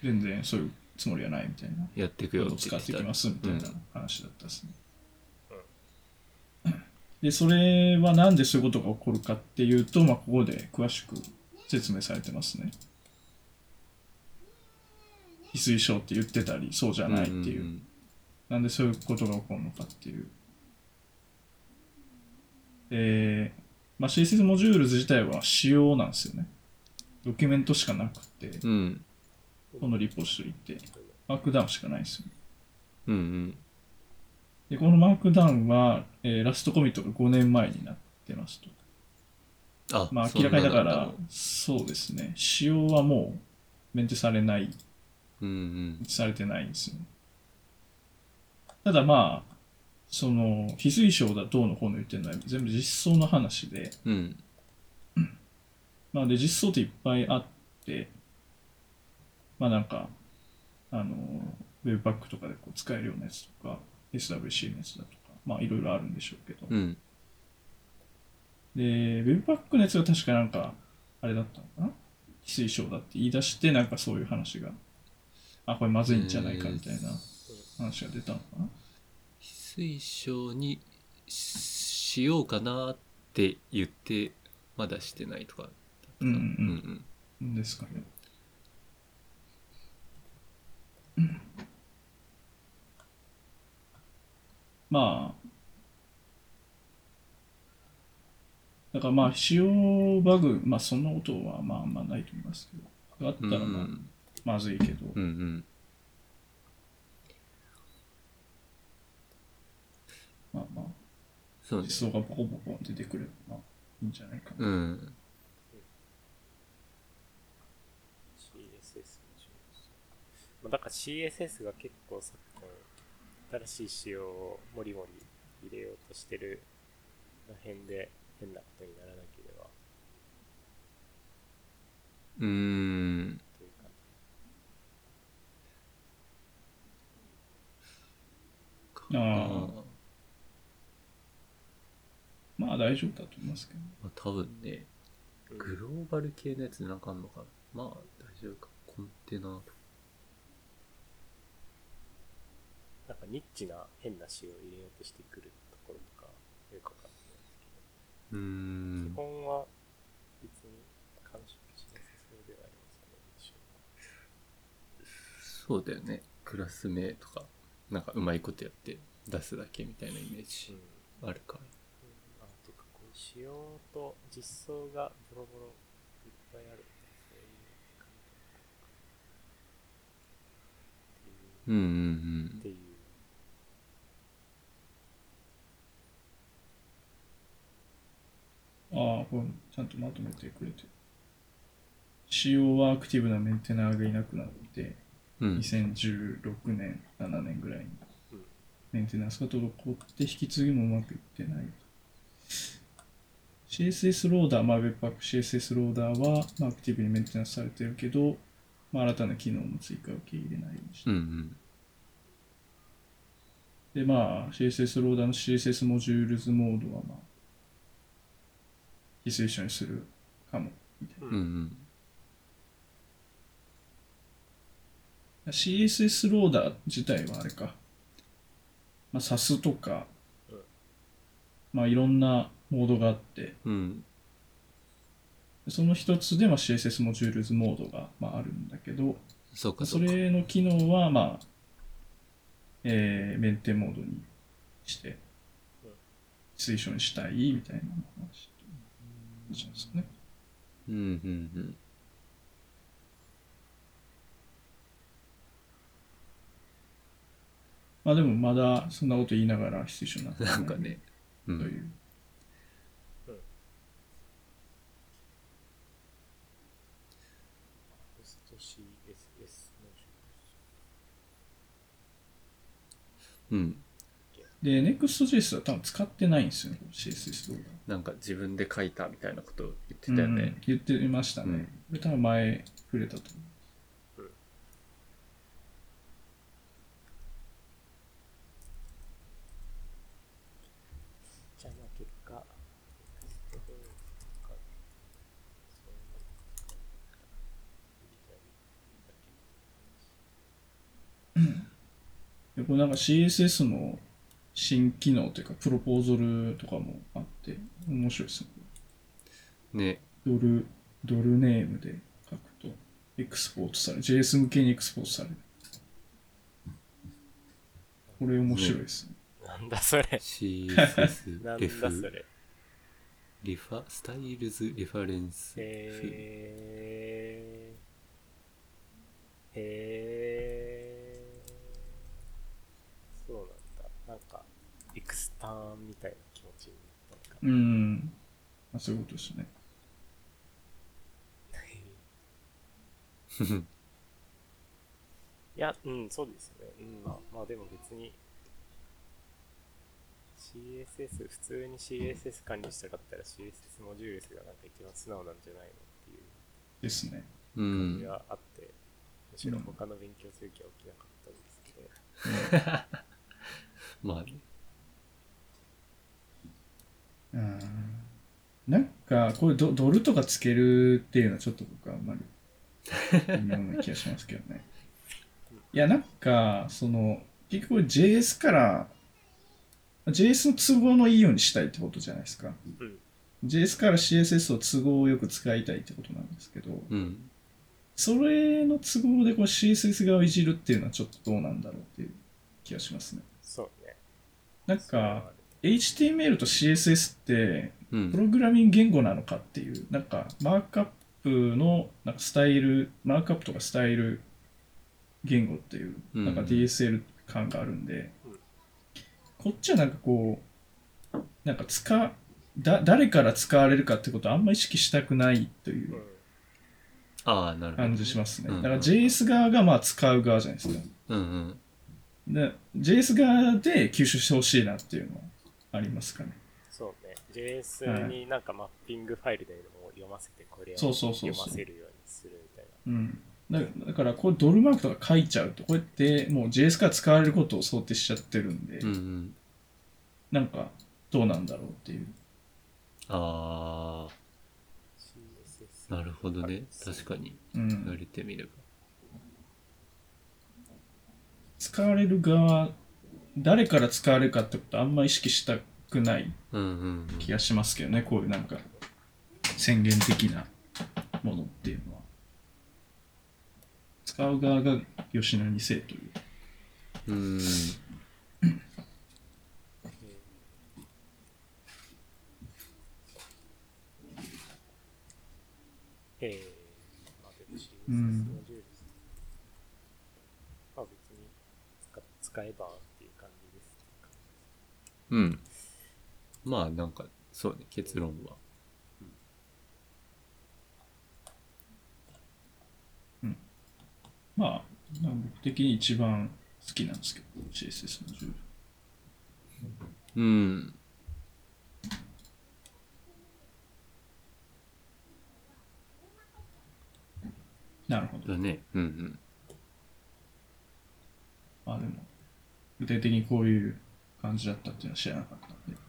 A: 全然そういうつもりはないみたいな。
B: やっていくよって
A: 使
B: 言ってた
A: ってきますみたいな
B: うん
A: 話だったですね。で、それはなんでそういうことが起こるかっていうと、まあ、ここで詳しく説明されてますね。非推奨って言ってたり、そうじゃないっていう。
B: ん
A: なんでそういうことが起こるのかっていう。で、まあ、CSS モジュールズ自体は仕様なんですよね。ドキュメントしかなくて、
B: うんうん
A: このリポジトリって、マークダウンしかないんですよ。
B: うんうん
A: で、このマークダウンは、えーラストコミットが5年前になってますと。
B: あ
A: まあ、明らかにだから
B: そ
A: うですね、仕様はもうメンテされない、されてないんですよ。ね。ただまあ、その、非推奨だどうのこうの言ってるのは全部実装の話で、
B: うん。
A: まあで、実装っていっぱいあって、まあなんか、あの、Webpack とかでこう使えるようなやつとか、SWC のやつだとか、まあいろいろあるんでしょうけど、
B: うん。
A: で、Webpack のやつが確かなんか、あれだったのかな？非推奨だって言い出して、なんかそういう話が、あ、これまずいんじゃないかみたいな話が出た。のかな
B: 非推奨にししようかなって言ってまだしてないとか
A: うんうん。
B: うん
A: うん。ですかね。まあ、だからまあ、使用バグ、まあそんなことはまああんまないと思いますけど、あった
B: うん
A: らまあ、まずいけど、
B: うんうん。
A: まあまあ、
B: そうね。
A: 実装がボコボコ出てくれば、まあいいんじゃないかな。
B: うん。
C: CSS だから CSS が結構昨今新しい仕様をもりもり入れようとしてるら辺で変なことにならなければ。
B: うーん
C: というか
A: ああまあ大丈夫だと思いますけど。
B: まあ、多分ね
C: うん
B: グローバル系のやつでなんかあんのかな。まあ大丈夫か。コンテナとか。
C: なんかニッチな変な仕様を入れようとしてくるところとかよくわかんないですけど、
B: ん。
C: 基本は別に干渉しなさそうではありますねでしょ
B: そうだよね。クラス名とかなんかうまいことやって出すだけみたいなイメー
C: う
B: ジ
C: うん
B: あるから
C: あというかこう仕様と実装がボロボロいっぱいあるんでそういう感じ
B: うんうん。
C: っていう、っていう
A: ああ、これちゃんとまとめてくれてる。仕様はアクティブなメンテナーがいなくなって、
B: うんうん
A: 2016年、7年ぐらいに
C: うん
A: メンテナンスが滞って引き継ぎもうまくいってない。CSS ローダー、まあ、Webpack CSS ローダーは、まあ、アクティブにメンテナンスされてるけど、まあ、新たな機能の追加を受け入れないようにして
B: うんうん
A: で、まあ、CSS ローダーの CSS モジュールズモードは、まあ、非推奨にするかも、みたいな。
B: うんうん。
A: CSS ローダー自体はあれか。まあ、SAS とか
C: うん、
A: まあ、いろんなモードがあって、
B: うん。
A: その一つで、まあ、CSS モジュールズモードが、まあ、あるんだけど、
B: そ
A: れの機能は、まあ、えー、メンテモードにして、推奨にしたいみたいな話と、ですね。
B: うん、うん、うん。
A: まあでもまだそんなこと言いながら必要にな
B: なんかね。う。
A: という
B: うん。
A: で、Next.js は多分使ってないんですよね、CSS 動画。
B: なんか自分で書いたみたいなことを言ってたよ
A: うん
B: ね。
A: 言ってましたね。で多分前触れたと思う。
C: じゃあまあ結果、ネクストでかそう
A: でこれなんか CSS の新機能というか、プロポーザルとかもあって、面白いですね。
B: ね。
A: ドル、ドルネームで書くと、エクスポートされる。JS 向けにエクスポートされる。これ面白いですね。
C: なんだそれ。
B: CSS
C: なん
B: レフ
C: だそれ。
B: リファスタイルズリファレンス
C: へー。へエクスターンみたいな気持ちになったのかな。
A: うん。まあ、そういうことですね。
C: いや、うん、そうですよね。うん、まあ、まあでも別に、CSS、普通に CSS 管理したかったら CSS モジュールスがなんか一番素直なんじゃないのっていう
A: ですね。
B: う
C: 感じ
B: ん。
C: があって、むしろ他の勉強する気は起きなかったんですけど、
B: まあね。
A: うん。なんか、これドドルとかつけるっていうのはちょっと僕はあんまり微妙な気がしますけどね。いや、なんか、その、結局 JS から、JS の都合のいいようにしたいってことじゃないですか。
C: うん。
A: JS から CSS を都合よく使いたいってことなんですけど、
B: うん。
A: それの都合でこう CSS 側をいじるっていうのはちょっとどうなんだろうっていう気がしますね。
C: そうね。
A: なんか、HTML と CSS って
B: うん
A: プ。ログラミング言語なのかっていう、なんかマークアップのなんかスタイル、マークアップとかスタイル言語っていう、
B: うん
A: なんか DSL 感があるんで、
C: うん
A: こっちはなんかこう、なんか使だ、誰から使われるかってことをあんま意識したくないという。感じしますね。
B: うん
A: だから JS 側がまあ使う側じゃないですか。
B: うんうん。
A: で JS 側で吸収してほしいなっていうのはありますかね。
C: そうね。JS になんかマッピングファイルでも読ませて、これを
A: そうそうそうそう
C: 読ませるようにするみたいな。
A: うん。だだから、これドルマークとか書いちゃうと、こうやってもう JS から使われることを想定しちゃってるんで、
B: うんうん。
A: なんかどうなんだろうっていう。
B: ああ、なるほどね。確かに。
A: うん
B: 言われてみれば。
A: 使われる側、誰から使われるかってことあんま意識したくない。気がしますけどね、こういうなんか宣言的なものっていうのは。使う側が吉野にせえという。
B: うん。
A: うん
C: まあ別に使使えば。う
B: ん。まあなんか、そうね、結論は。
A: まあ、まあ僕的に一番好きなんですけど、CSS の10。
B: うん。
A: なるほど。
B: だね。うんうん。
A: まあでも、具体的にこういう感じだったっていうのは知らなかったんで、こ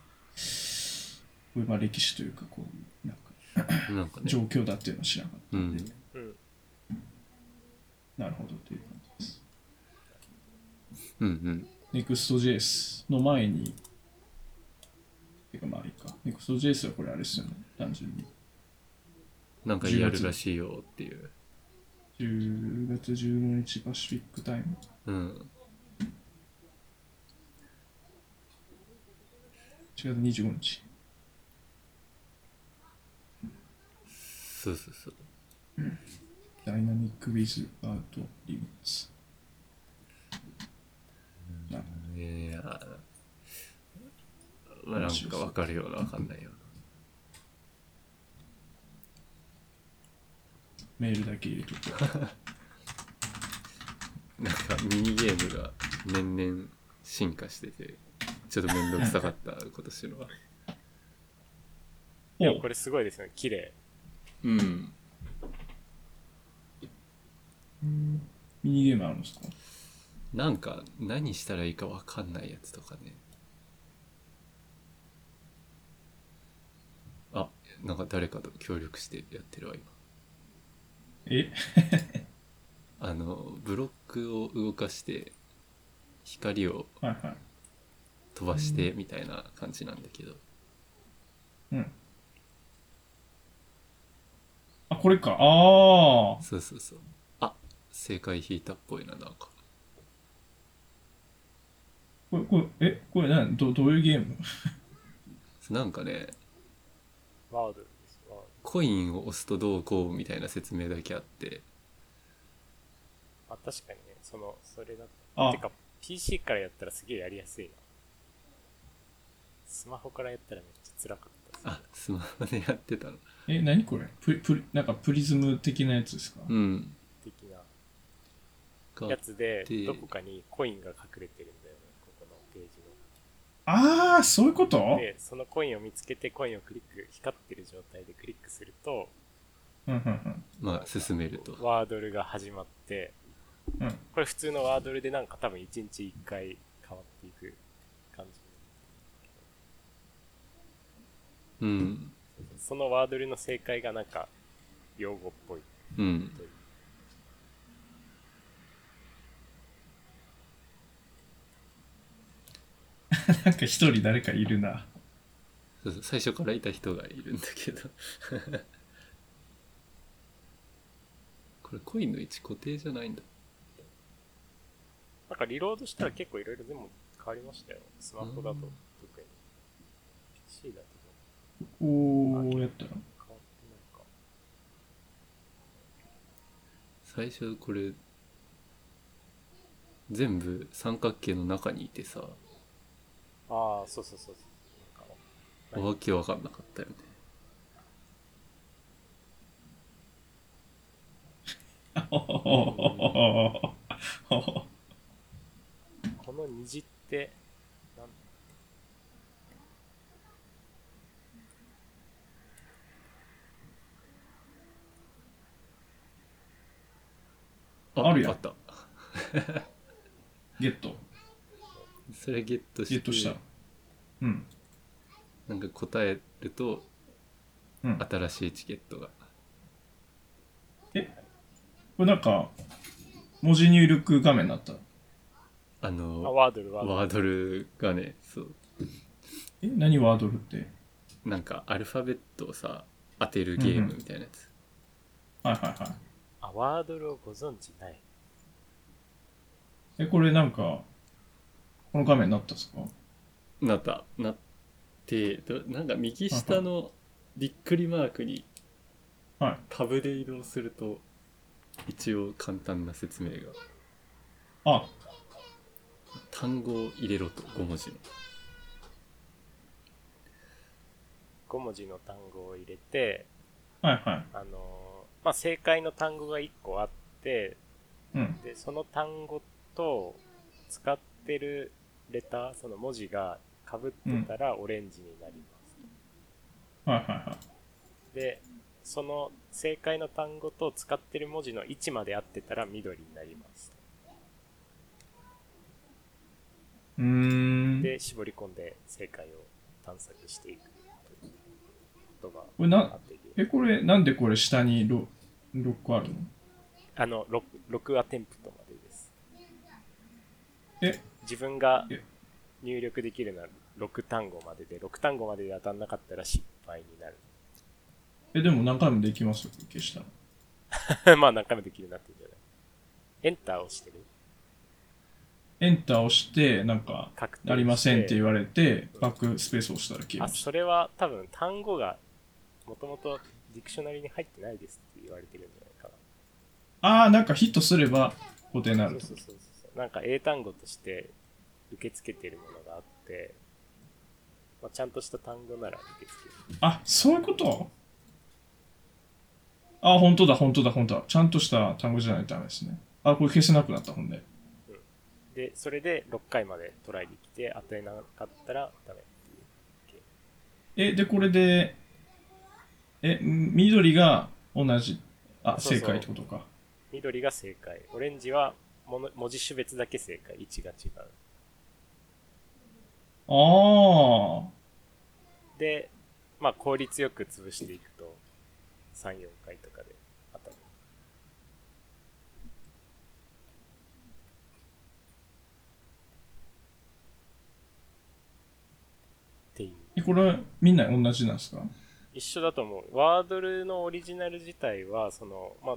A: ういうまあ歴史というか、こういうなんか
B: なんかね。
A: 状況だっていうのは知らなかったんで、
B: うん
C: うん。
A: なるほどという感じです。
B: うんうん。
A: Next.js の前に、てかまあいいか。Next.js はこれあれですよね、単純に。
B: なんかやるらしいよっていう。
A: 10月15日パシフィックタイム。
B: うん。
A: 月25日。
B: そうそうそう。
A: ダイナミック・ウィズ・アウト・リミッツ。
B: いやまあなんかわかるようなわかんないような。
A: どメールだけ入れとく。
B: なんかミニゲームが年々進化してて、ちょっとめんどくさかった、今年のは。
C: いや、
A: お
C: これすごいですね。綺麗。
B: うん。
A: ミニゲームあるんですか？
B: なんか何したらいいかわかんないやつとかね。あ、なんか誰かと協力してやってるわ、今。
A: え？
B: あの、ブロックを動かして、光を
A: はいはい。
B: 飛ばしてみたいな感じなんだけど。
A: うん。あ、これか。ああ。
B: そうそうそう。あ、正解引いたっぽいな、なんか。
A: これ、これ、え、これ何？どどういうゲーム？
B: なんかね、
C: ワード
B: コインを押すとどうこうみたいな説明だけあって、
C: あ、確かにね、その、それだ
A: あ
C: てか、PC からやったらすげえやりやすいな。スマホからやったらめっちゃ辛かったです。
B: あ、スマホでやってたの。
A: え、何これ？プリ、プリ、なんかプリズム的なやつですか？
B: うん。
C: 的な
B: が
C: やつで
B: で、
C: どこかにコインが隠れてるんだよね、ここのページ
A: ああ、そういうこと？
C: の。で、そのコインを見つけて、コインをクリック、光ってる状態でクリックすると、
A: うんうん
B: まあ、進めると。
C: ワードルが始まって、
A: うん。うん。
C: これ普通のワードルでなんか多分1日1回変わっていく感じ。
B: うん。
C: そのワードルの正解がなんか、用語っぽい
B: うん。
C: という。
A: なんか一人誰かいるな。
B: そうそう最初からいた人がいるんだけど。これコインの位置固定じゃないんだ。
C: なんかリロードしたら結構いろいろでも変わりましたよ。スマホだと
B: うん
A: こうやったら。
B: 最初これ、全部三角形の中にいてさ、
C: ああ、そうそうそうそう。
B: わけわかんなかったよね。
C: この虹って、なん
B: あ
A: あるやん
B: あった。
A: ゲット。
B: それゲットして、
A: ゲットした。うん。
B: なんか答えると、
A: うん。
B: 新しいチケットが。
A: これなんか、文字入力画面になった？
B: あ
C: あ、
B: の、
C: ワードル、ワードル。
B: ワードルがね、そう。
A: え、何ワードルって？
B: なんかアルファベットをさ、当てるゲームみたいなやつ。
A: はいはいはい。
C: あ、ワードルをご存知ない。
A: え、これなんか、この画面になったんですか？
B: なった、なって、どなんか右下のびっくりマークに
A: はい。
B: タブで移動すると、一応簡単な説明が。
A: あ、
B: 単語を入れろと、5文字の。
C: 5文字の単語を入れて、
A: はいはい。
C: あのーまあ、正解の単語が1個あって、
A: うん。
C: で、その単語と使ってるレター、その文字が被ってたらオレンジになります。
A: はいはいはい。
C: で、その正解の単語と使ってる文字の位置まで合ってたら緑になります。
A: うーん。
C: で、絞り込んで正解を探索していくという
A: え、これ、なんでこれ下にロロックあるの？
C: あの6、6アテンプトまでです。
A: え、
C: 自分が
A: え？
C: 入力できるのは6単語までで、6単語までで当たんなかったら失敗になる。
A: え、でも何回もできますよ、消したら。
C: まあ何回もできるなってるんじゃない？エンターをしてる？
A: エンターを押して、なんか、ありませんって言われて、バックスペースを押したら消え
C: あ、
A: ました。
C: それは多分単語がもともとディクショナリに入ってないです言われてるんじゃないか
A: ああ、なんかヒットすれば固定にな
C: な。
A: ると
C: そうそう。そうそう。なんか英単語として受け付けてるものがあって、まあ、ちゃんとした単語なら受け付ける。
A: あ、そういうこと？あ、本当だ、本当だ、本当だ。ちゃんとした単語じゃないとダメですね。あ、これ消せなくなった、ほんで。
C: で、それで6回までトライできて、当てなかったらダメっていう。
A: え、で、これで、え、ん緑が同じ。あ、
C: そうそう
A: 正解ってことか。
C: 緑が正解。オレンジはもの文字種別だけ正解。位置が違う。
A: ああ。
C: で、まあ効率よく潰していくと、3、4回とかで当たる。っていう。
A: え、これ、みんな同じなんですか？
C: 一緒だと思う。ワードルのオリジナル自体は、その、まあ、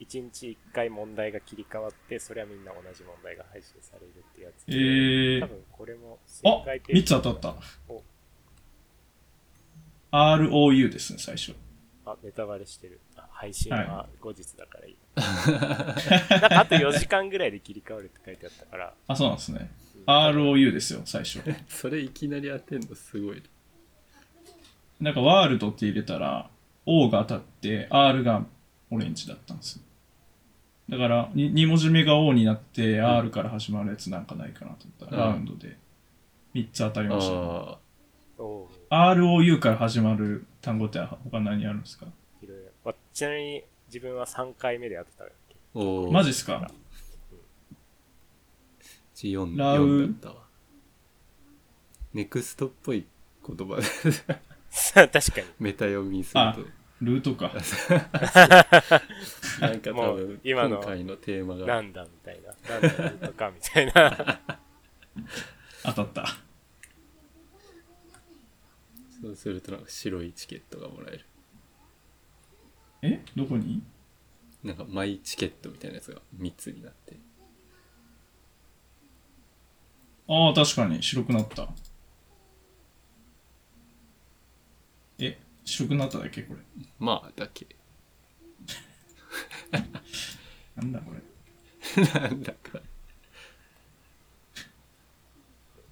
C: 1日1回問題が切り替わって、それはみんな同じ問題が配信されるってやつ
A: え
C: で、
A: ー
C: 多、分これも正
A: あ
C: 解、ページ
A: 3つ当たった
C: お。
A: ROU ですね、最初。
C: あ、ネタバレしてる。あ配信は
A: は
C: 後日だからいい。なんかあと4時間ぐらいで切り替わるって書いてあったから。
A: あ、そうなんですね。
C: うん
A: ROU ですよ、最初。
B: それいきなり当てんのすごい
A: なんか、ワールドって入れたら、O が当たって、R がオレンジだったんですよ。だから、2文字目が O になって、R から始まるやつなんかないかなと思ったら、
B: うん。
A: ラウンドで。3つ当たり
B: な
A: ました、ROU から始まる単語って他何あるんですか？
C: いろいろ。まあちなみに自分は3回目で当てたわけ。
B: ーおー。
A: マジっすか？
B: ち4
A: ラウ
B: 4だったわ。ネクストっぽい言葉。で
C: 確かに。
B: メタ読みする
A: あ
B: と
A: ルートか。
B: なんか多
C: もう
B: 分
C: 今の
B: 今回のテーマ
C: な
B: が
C: んだみたいな。なんだとかみたいな。
A: 当たった。
B: そうするとなんか白いチケットがもらえる
A: え？どこに？
B: なんかマイチケットみたいなやつが3つになって
A: ああ、確かに白くなった。え、白くなっただけ？これ。
B: まあだけ
A: なんだこれ。
B: なんだか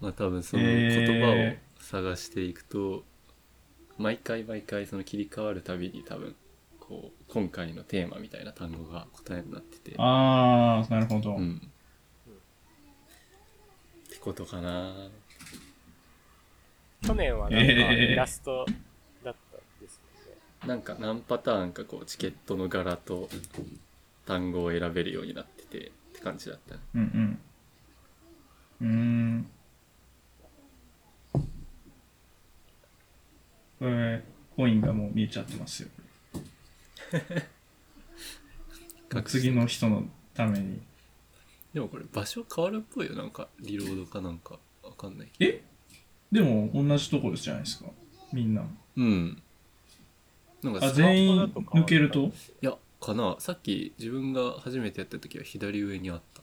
B: まあ多分その
A: えー
B: 言葉を探していくと、毎回毎回その切り替わるたびに多分こう今回のテーマみたいな単語が答えになってて
A: ああ、なるほど。
B: うんってことかな
C: 去年はなんか
A: えー
C: イラスト。
B: なんか何パターンかこうチケットの柄と単語を選べるようになっててって感じだったね
A: うんうん。うーん。これ、コインがもう見えちゃってますよ。次の人のために。
B: でもこれ場所変わるっぽいよなんかリロードかなんかわかんないけど
A: え？でも同じところじゃないですか。みんな。
B: うんなんか
A: あ、
B: さ
A: 全員抜けると？
B: いやかなさっき自分が初めてやった時は左上にあった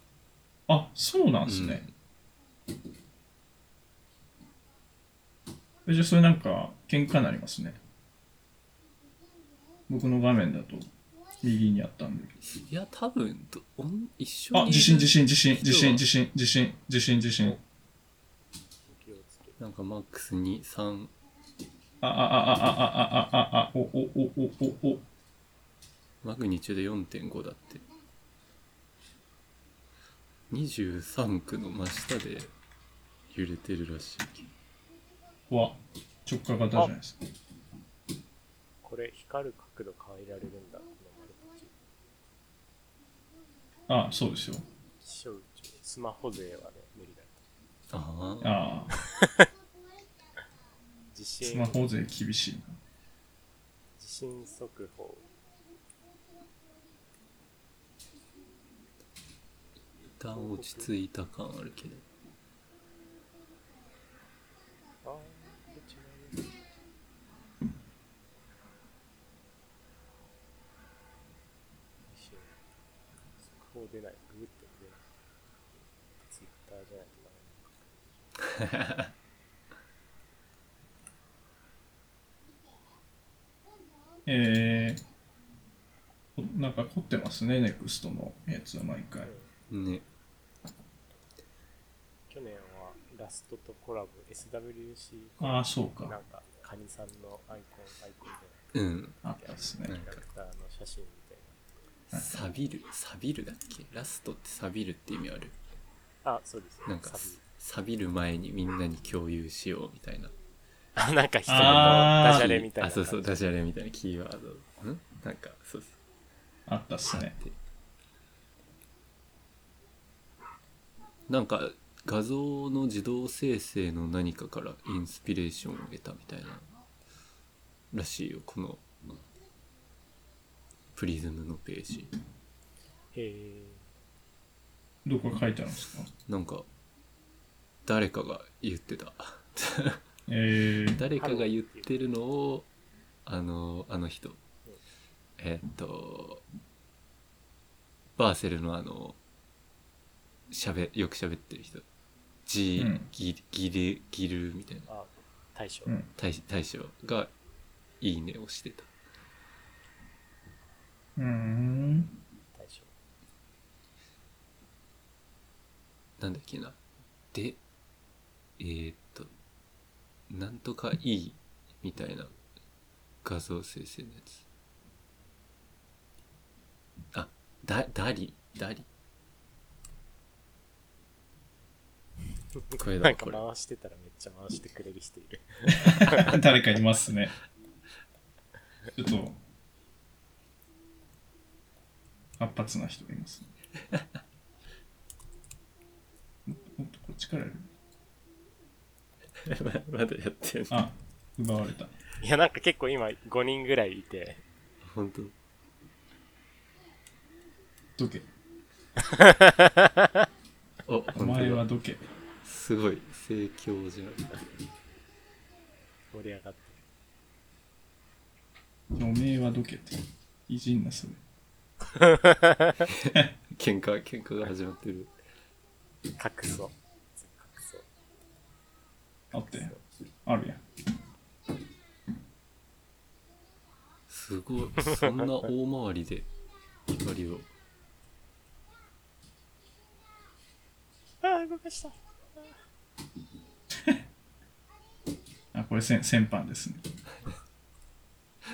A: あ、そうなんですね。えじゃあそれなんか喧嘩になりますね。僕の画面だと右にあったんで。
B: いや多分どおん一緒に
A: あ、地震地震地震地震地震地震地震地震。
B: なんかマックスに3
A: あああああああああおおおおおお
B: マグニチュード4.5だって23区の真下で揺れてるらしい
A: わ直下型じゃないですか。
C: これ光る角度変えられるんだ、この丸。
A: あ、そうですよ。
C: 小宇宙スマホ勢はね、無理だ。
B: ああ、
C: 震。
A: スマホ勢厳しいな。
C: 地震速報。
B: 一旦落ち着いた感あるけど。
C: あこう出ない。ググっツイッターじゃないと
A: えー、こなんか凝ってますね、ネクストのやつは毎回。
B: ね。
C: 去年はラストとコラボ SWC
A: ああ、そう
C: なん
A: か。
C: かカニさんのアイコンアイコンじゃない
B: うん。
A: あったっすね。
C: キャラクターの写真みたいな
B: サビるサビるだっけ？ラストってサビるって意味ある
C: あそうですよ
B: なんか
C: サビ
B: る前にみんなに共有しようみたいな。
C: あ なんか一人のダジャレみたいな
B: あ、そうそう、ダジャレみたいなキーワード。んなんか、そうそう。
A: あったっすね。
B: でなんか画像の自動生成の何かからインスピレーションを得たみたいならしいよこのプリズムのページ
C: へえ
A: どこか書いてあるんですか？
B: なんか誰かが言ってた
A: えー、
B: 誰かが言ってるのをあのあの人。えーっとバーセルのあのしゃべよく喋ってる人。ジー、
A: うん。
B: ギギルギルみたいな。
C: あ大将、
A: うん。
B: 大大将がいいねをしてた。
A: うーん。
C: 大将。
B: なんだっけな。でえーっとなんとかいいみたいな画像生成のやつあだダリダリ これだ
C: なんか
B: これ
C: 回してたらめっちゃ回してくれる人いる
A: 誰かいますね。ちょっと、活発な人がいますね。も もっとこっちからやる。
B: ま まだやってんの
A: あ、奪われた。
C: いやなんか結構今5人ぐらいいて
B: 本当
A: どけ。
B: お
A: お前はどけ。
B: すごい盛況じゃん
C: 盛り上がって
A: おめえはどけって。いじんな、それ。
B: 喧嘩喧嘩が始まってる
C: 隠そう
A: あったやん。あるやん。
B: すごいそんな大回りで光を
C: ああ動かした
A: あ、これ先先般ですね。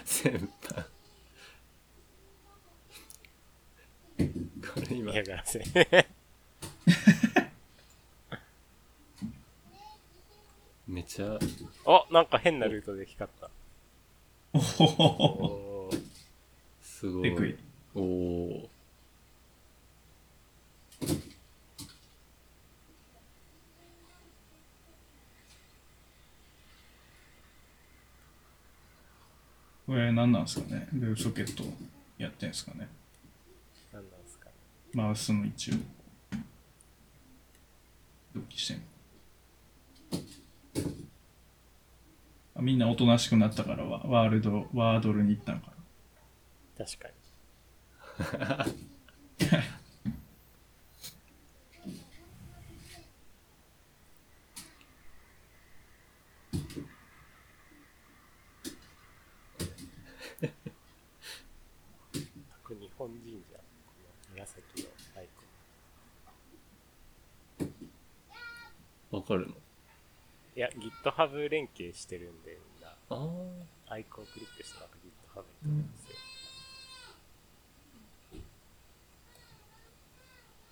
B: 先輩これ今
C: 嫌がらせ
B: めちゃ。
C: おなんか変なルートで光った。
A: おほほほほ。
C: おー。
B: すごい。おお
A: これ何なんですかね？ウェブソケットやってんすかね？
C: なんなんすかね。
A: マウスの位置を同期してんのみんなおとなしくなったからワワールドワードルに行ったのかな。
C: 確かに。日本人じゃんこの紫のアイコン
B: わかるの？
C: いや GitHub 連携してるんでみんな。
B: ああ
C: アイコンをクリックしてなんか GitHub に飛ぶんですよ、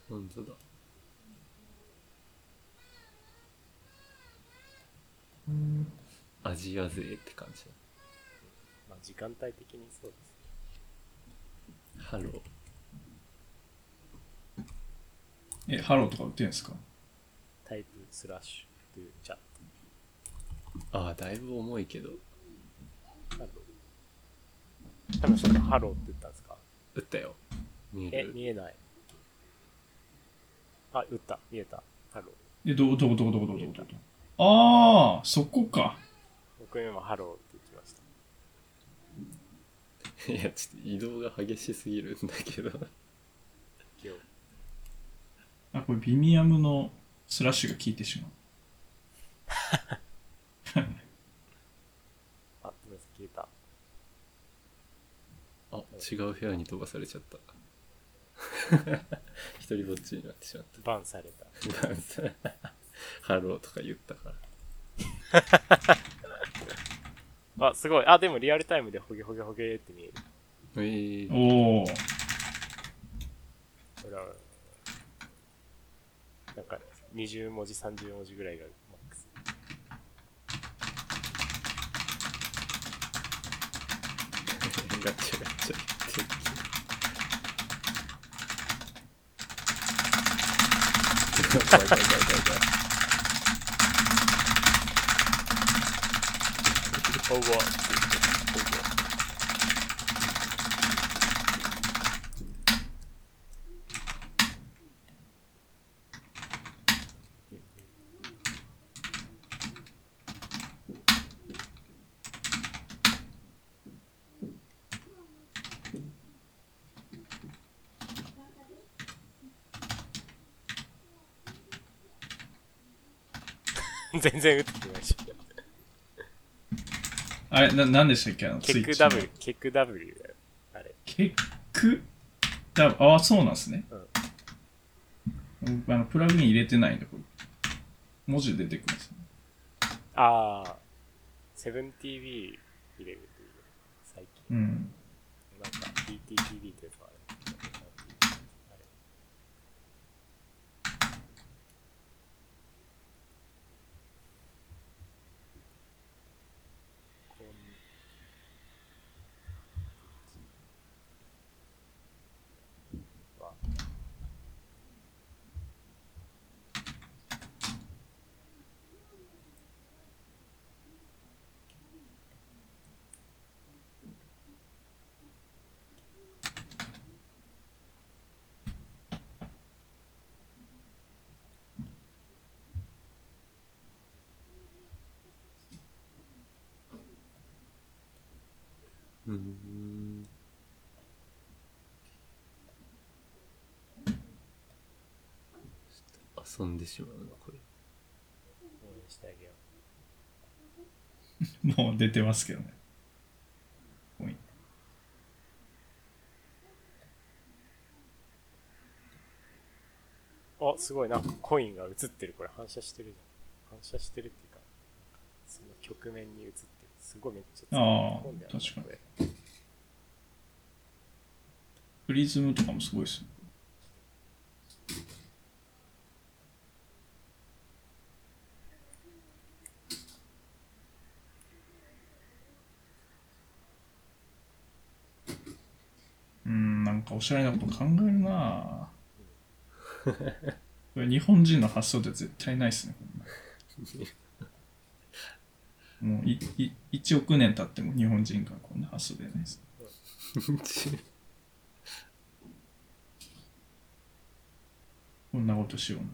B: 本当だ。アジア勢って感じ。だ
C: まあ時間帯的にそうですね。
B: ハロー。
A: えハローとか売ってんすか？
C: type slash to chat
B: ああだいぶ重いけど。
C: 多分ちょっとハローって言ったんですか？
B: 打ったよ。見え
C: え
B: る
C: 見えない。あ打った。見えた。ハロー。
A: えどこどこどこどこどこどこどこああそこか。
C: 僕今ハローって言ってました。
B: いやちょっと移動が激しすぎるんだけど。
C: 今日
A: あ、これ Vimium のスラッシュが効いてしまう。
C: あ、ごめんなさい、消えた。
B: あ違う部屋に飛ばされちゃった 一人ぼっちになってしまっ
C: バンされた。
B: たハローとか言ったから
C: あ、すごい。あ、でもリアルタイムでホゲホゲホゲって見える。
B: えー、
A: おお。
C: ほらほら。なんか、20文字、30文字ぐらいがマックス。
B: ガチャガチャ怖い怖い怖い怖い怖い
C: オーバー。全然打ってきました。
A: あれ、な、なんでしたっけ？あの、
C: ケック W、ケック W だよ。あれ。
A: ケックだあ、そうなんですね。あの、プラグイン入れてないんだ、これ。文字出てくるんですね。
C: ああ、7TV 入れるという、最近。
A: うん。
C: なんか DTTV ってやつもある。あれこんは
B: うん。遊ん。でしまうなこれ
C: 応援してあげよ
A: もう出てますけどね。
C: あ、すごいな。コインが映ってる。これ反射してるじゃん。反射してるっていうか、その局面に映ってる。すごいめっちゃ
A: ああ確かにプリズムとかもすごいですね。うん、なんかおしゃれなこと考えるなぁこれ日本人の発想で絶対ないっすね。もういい1億年経っても日本人がこんな発想でないです。こんなことしような。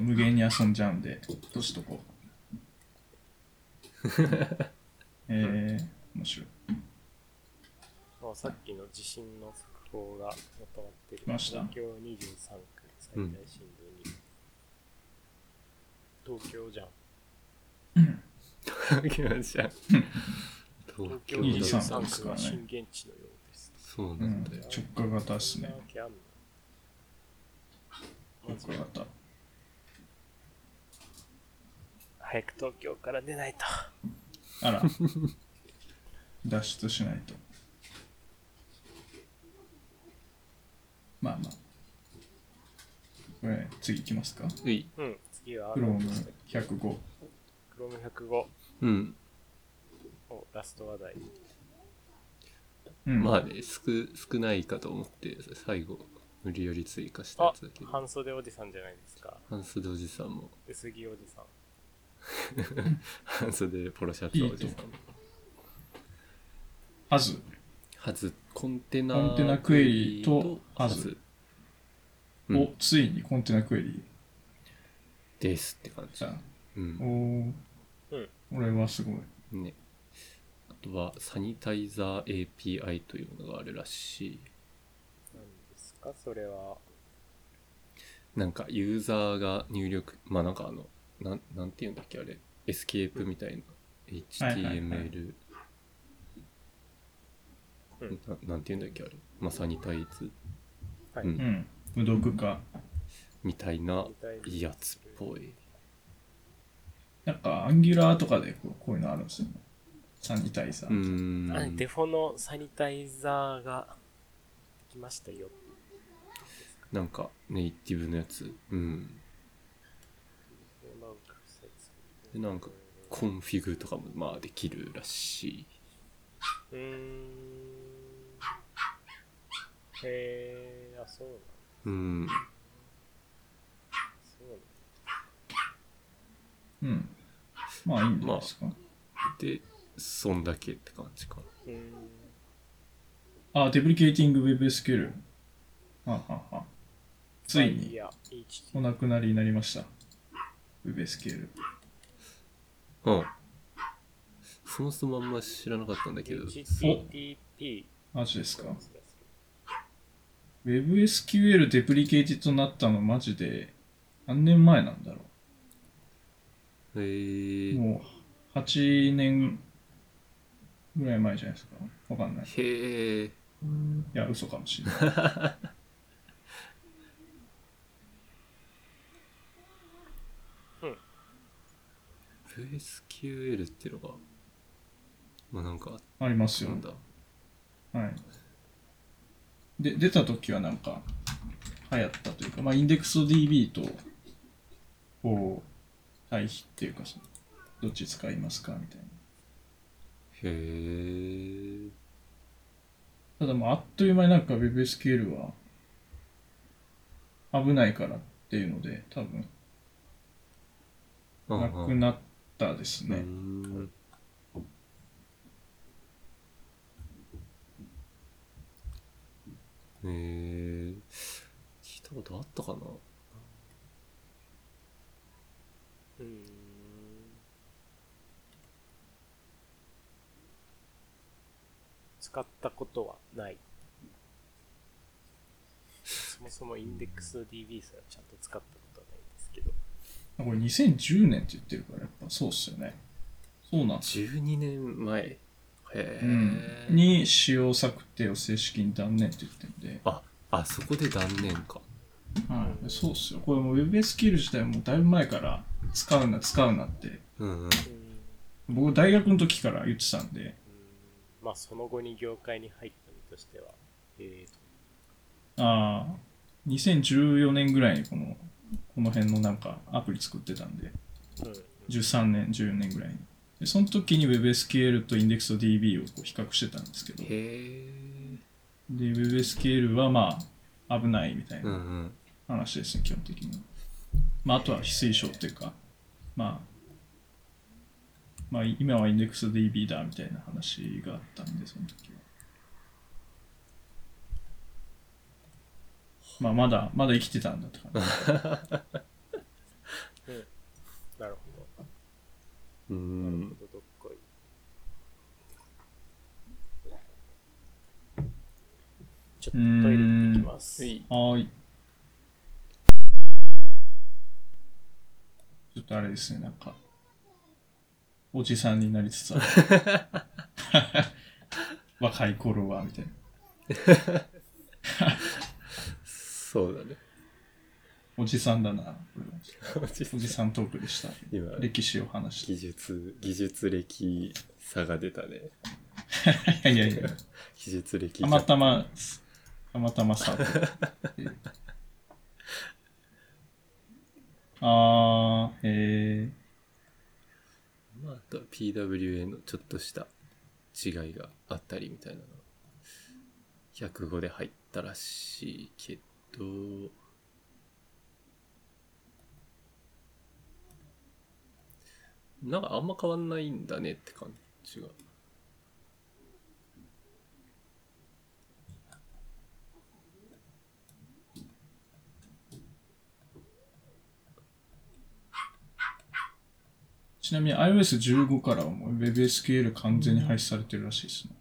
A: 無限に遊んじゃうんで、落としとこう。えー、面白い。
C: もうさっきの地震の速報がまとまってる。
A: 来ました
C: 東京23区最大震度2。東京じゃん。
B: 来ました東
C: 東京
A: 23
C: 23
A: ですからね
C: 区は震源地のようです。
B: そう
A: うん、
B: なんだよ、
A: 直下型っすね直下型。
C: 早く東京から出ないと。
A: あら。脱出しないと。まあまあ。これ、次行きますか。
B: うい
C: うん、次は、
A: クローム105。
C: クローム105
B: うん
C: をラスト話題。
A: うん、
B: まあね少少ないかと思って最後無理やり追加したや
C: あ
B: つだけど、
C: 半袖おじさんじゃないですか。
B: 半袖おじさんも
C: 薄着おじさん。
B: 半袖ポロシャツおじさんも
A: はず。
B: はず。コンテナ
A: コンテナクエリとはず。
B: うん。
A: お、ついにコンテナクエリ。
B: ですって感じ。
A: じゃあ、
B: うん。
A: おー。
C: うん。
A: これはすごい。
B: ね。あとはサニタイザー API というのがあるらしい。
C: 何ですか？それは。
B: なんかユーザーが入力まあなんかあのなんなんていうんだっけあれ。エスケープみたいな。
A: はいはいはい。
B: HTML
C: うん
B: ななんていうんだっけあれまあサニタイズ
C: はい。
B: うん
A: うん。無毒化。
B: みたいなやつっぽい
A: なんか、 Angular とかでこうこういうのあるんですよね。サニタイザー。
B: うーん
C: あデフォのサニタイザーができましたよ。
B: なんかネイティブのやつうんでなんかコンフィグとかもまあできるらしいう
C: ーん。へえ、あ、そう
B: うん
C: そう
A: うん。まあいいんじゃないですか。
B: でそんだけって感じか。
A: あ、デプリケーティング WebSQL。ははは。ついに
C: いや、
A: お亡くなりになりました。WebSQL。
B: うんそもそもあんま知らなかったんだけど
C: HTTP
A: マジですか
C: そうですけ
A: WebSQL デプリケーティとなったのマジで何年前なんだろ
B: へえ
A: う。もう8年ぐらい前じゃないですか。わかんない。い
B: へえ
A: や、嘘かもしれない。
B: VSQL っていうのがまあなんか
A: ありますよ
B: なん。だ
A: はい。で、出た時はなんか流行ったというか、まあ、インデックス DB と、こう、対比っていうかその、どっち使いますかみたいな。
B: へえ
A: ただもうあっという間になんか WebSQL は危ないからっていうので、多分なくなったですね。
B: んへえ聞いたことあったかな？
C: ど。うーん。使ったことはない。そもそもインデックス DB すらちゃんと使ったことはないんですけど。
A: これ2010年って言ってるから、やっぱそうっすよね。そうなんですよ。
B: 12年前へえ、
A: うん、に使用策定を正式に断念って言ってるんで、
B: ああそこで断念か。
A: はい、そうっすよ。これもう WebSQL 自体もだいぶ前から使うな、使うなって、
B: うんうん。
C: うーん。
A: 僕大学の時から言ってたんで、
C: ん。まあ、その後に業界に入った身としては、えーと、
A: ああ、2014年ぐらいにこの、この辺のなんかアプリ作ってたんで、
C: うん。
A: 13年、14年ぐらいに。でその時に WebSQL と IndexedDB をこう比較してたんですけど、で、WebSQL はまあ危ないみたい
B: うんう
A: なん話ですね、基本的に。まああとは非推奨っていうか、まあ、まあ今は IndexedDB だみたいな話があったんで、その時は。まあまだ、まだ生きてたんだって感じ。
C: なるほど。
B: う
C: なる
B: ん
C: ほど、どっこい。ちょっとトイレ行ってきます。
B: はい。
A: ちょっとあれですね、なんか、おじさんになりつつある。若い頃は、みたいな。
B: そうだね
A: おじさんだな、これは。おじ
B: 技
A: さんトークでした。歴史を話して。
B: 術技術歴差が出たね
A: いやいやいや、
B: 技術歴
A: たまたま、たまたまさ。あー、へ
B: まあ、あとは PWA のちょっとした違いがあったりみたいなの105で入ったらしいけどなんかあんま変わんないんだねって感じが
A: ちなみに iOS15 からはもう WebSQL 完全に廃止されてるらしいですね。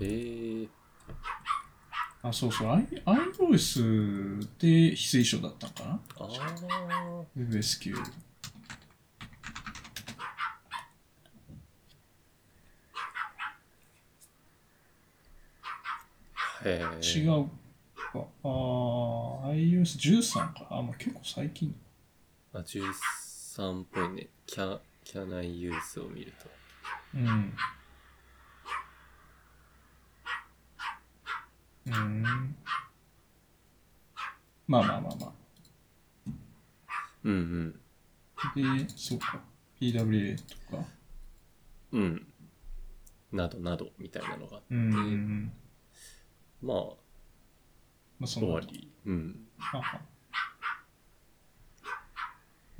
B: へえ。
A: あ、そうそう。I、iOS で非推奨だったのかな
B: ああ。
A: ?WebSQL。違うか。あー、iOS13 か。あ、まあ、結構最近。
B: あ、13っぽいね。キャ、キャナイユースを見ると。
A: うん。うん。まあまあまあま
B: うん
A: あ。で、そうか。PWA とか。
B: うん。うん。などなどみたいなのがあって、
A: うんうんうん。
B: まあ、
A: まあ、その
B: 終わり。うん。
A: はは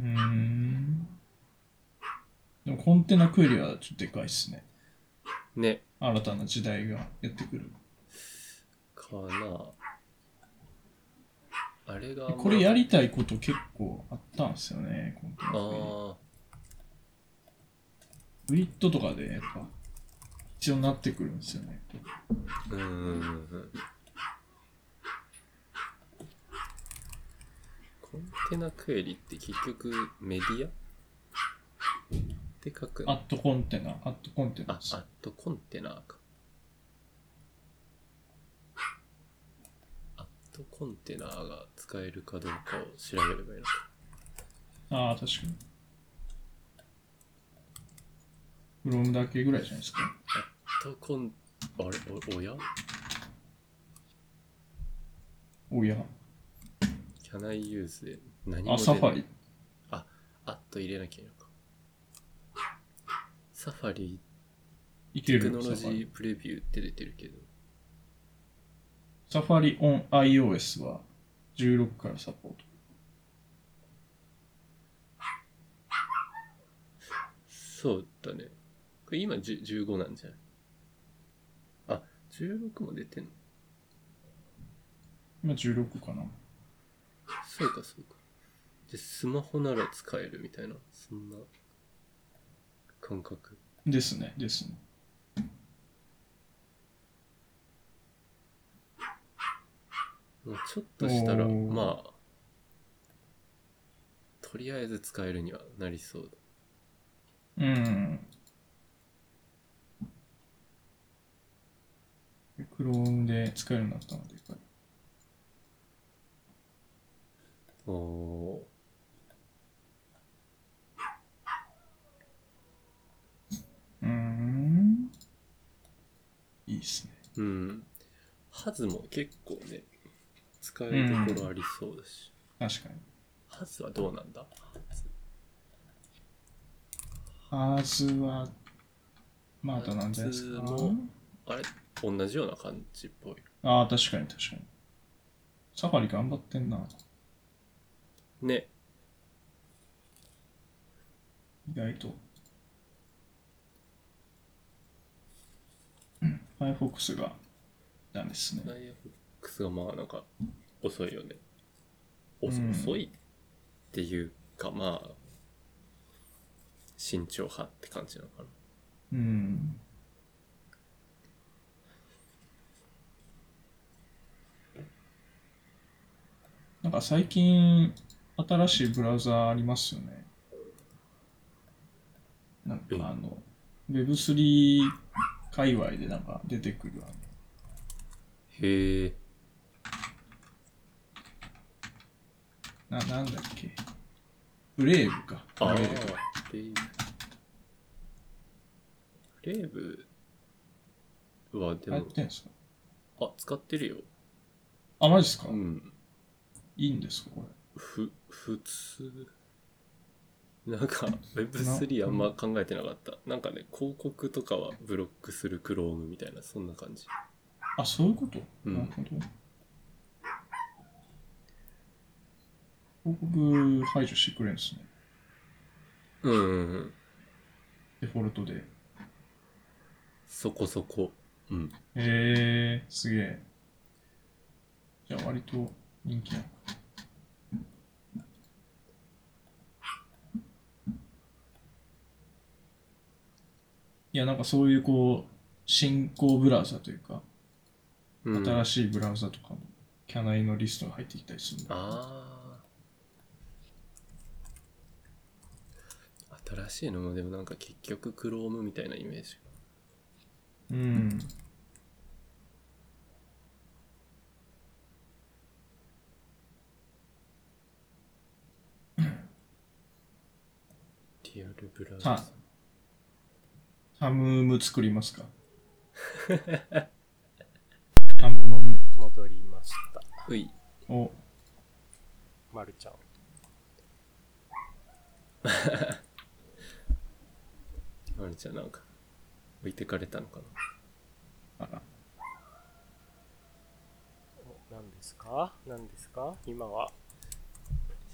A: うーん。でもコンテナクエリはちょっとでかいっすね。
B: ね、
A: 新たな時代がやってくる。
B: かな。あれが、
A: これやりたいこと結構あったんですよね、コンテナクエリ。
B: あ
A: グリッドとかでやっぱ必要になってくるんですよね。
B: あ、うん。コンテナクエリって結局メディア？って書くの
A: アットコンテナ、アットコンテナ
B: あ、アットコンテナか。アットコンテナが使えるかどうかを調べればいいのか。
A: ああ、確かに。フロムだけぐらいじゃないですか。
B: アットコン、あれお、おや？
A: おや
B: ？Can I use で何も
A: あ、サファリ。
B: あ、アット入れなきゃいいのか。サファリ
A: いける
B: テクノロジ
A: サファリ
B: ープレビューって出てるけど。
A: サファリ on iOS は16からサポート。
B: そうだね。これ今10 15なんじゃない？あ、16も出てんの？
A: 今16かな。
B: そうかそうか。で、スマホなら使えるみたいな、そんな感覚。
A: ですね、ですね。
B: まあ、ちょっとしたら、まあ、とりあえず使えるにはなりそうだ。
A: うん。クロームで使えるようになったので。
B: おー
A: うーん。いいっすね。
B: うん。ハズも結構ね、使えるところありそうだし。
A: 確かに。
B: ハズはどうなんだ？
A: ハーズは、まだなんじゃないですか？
B: あれ？同じような感じっぽい。
A: ああ、確かに確かに。サファリ頑張ってんな。
B: ね。
A: 意外と。うん。Firefox がダメですね。
B: Firefox がまあなんか遅いよね。お
A: うん
B: 遅いっていうかまあ、慎重派って感じなのかな。
A: うん。なんか最近、新しいブラウザありますよね。なんか
B: え
A: あの、Web3 界隈でなんか出てくるあの
B: へえ。
A: な、なんだっけ？ブレイブか。ブ
B: ああ、
A: レ
B: レ
A: イブ。
B: ーブ。レーブはでもあ、使ってるよ。
A: あ、マジっすか、
B: うん。
A: いいんですかこれ？
B: ふ、普通？なんか、Web3 あんま考えてなかった。なんかね、広告とかはブロックする Chrome みたいな、そんな感じ。
A: あ、そういうこと、
B: うん
A: なるほど。広告排除してくれるんですね。
B: うんうんうん。
A: デフォルトで。
B: そこそこ。うん。
A: へえー、すげえ。じゃあ割と人気なの。いやなんかそういうこう新興ブラウザというか、
B: うん。
A: 新しいブラウザとかもキャナイのリストが入ってきたりするんだ。
B: あ新しいのもでもなんか結局 Chrome みたいなイメージ。
A: うん。
B: ブラウ
A: さ
B: ザ
A: ハムム作りますか？ハムム。
C: 戻りました。
B: うい。
A: を、
C: まるちゃん。
B: まるちゃんなんか置いてかれたのかな？
A: あら、
C: お何ですか？何ですか？今は、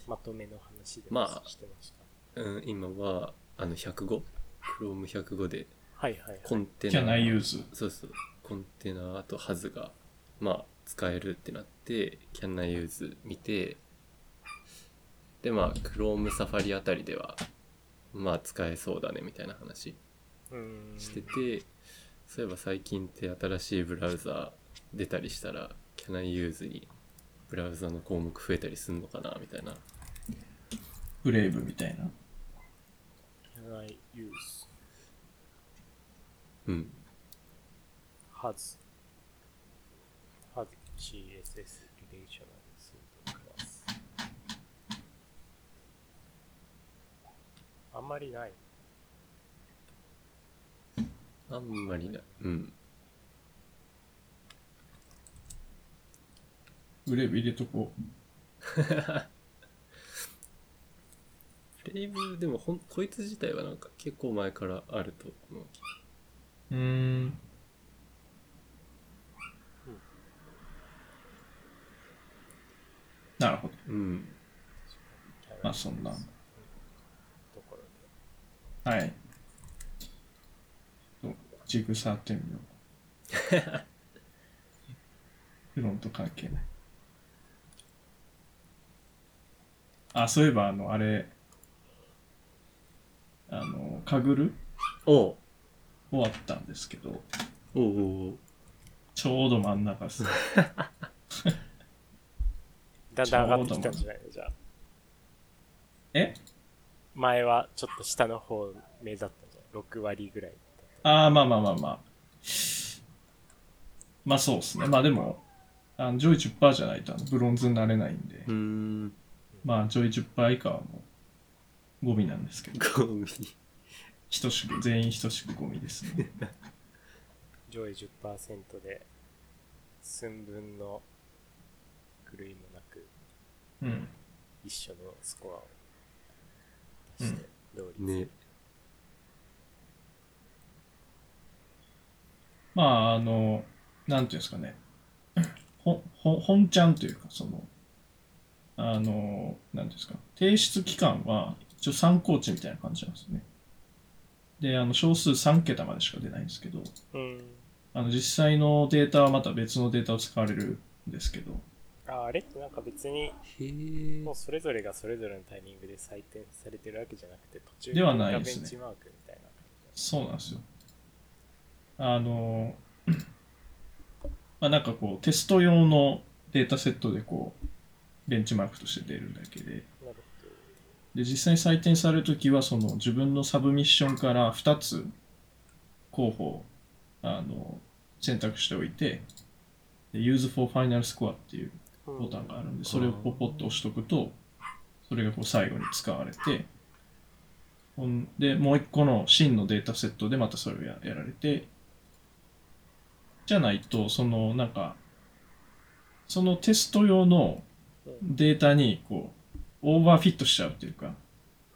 C: まとめの話で
B: まあ
C: してました。
B: うん今はあの 105Chrome105 で
C: はいはいはい。
B: コンテナ
A: キャナイユーズ。
B: そうそうコンテナとハズがまあ使えるってなってキャンナイユーズ見てでまあ Chrome サファリあたりではまあ使えそうだねみたいな話。しててそういえば最近って新しいブラウザ出たりしたらキャナイユーズにブラウザの項目増えたりすんのかなみたいな
A: ブレイブみたいな。
C: Can I use
B: うん
C: has has CSS relational suite class あんまりない。
B: あんまりないうん
A: ブレイブ入れとこう
B: プレイブでもほんこいつ自体はなんか結構前からあると思う
A: う。うーん。なるほど。
B: うん
A: まあそんな。はい。とジグ触ってみよう。フロント関係ない。あ、そういえば、あの、あれ、あの、カグル
B: おう
A: 終わったんですけど、
B: おうおうおう
A: ちょうど真ん中です。
C: だんだん上がってきたんじゃないの？じゃあ。
A: え？
C: 前はちょっと下の方目立ったんじゃない ?6 割ぐらい。
A: ああ、まあまあまあまあ。まあそうですね。まあでも、あの上位10%じゃないとあのブロンズになれないんで、
B: うーん
A: まあ上位10%以下はもうゴミなんですけど、
B: ゴミ
A: 等しく、全員等しくゴミですね。
C: 上位10%で寸分の狂いもなく
A: うん。
C: 一緒のスコアを出して、同率
B: ね
A: まあ、あの、なんていうんですかね。ほ、ほ、本ちゃんというか、その、あの、なんていうんですか。提出期間は、一応参考値みたいな感じなんですね。で、あの、小数3桁までしか出ないんですけど、
C: うん。
A: あの、実際のデータはまた別のデータを使われるんですけど、
C: ああれってなんか別に
B: へえ
C: もうそれぞれがそれぞれのタイミングで採点されてるわけじゃなくて途中
A: ではないですね
C: ベンチマークみたいな。
A: そうなんですよ。あの、まあなんかこう、テスト用のデータセットでこう、ベンチマークとして出るだけで、で、実際に採点されるときは、その自分のサブミッションから2つ候補をあの選択しておいて、で Use for Final Score っていう
C: ど。
A: ボタンがあるんで、それをポポッと押しとくと、それがこう最後に使われて、ほんで、もう一個の真のデータセットでまたそれをややられて、じゃないと、そのなんか、そのテスト用のデータにこう、オーバーフィットしちゃうっていうか、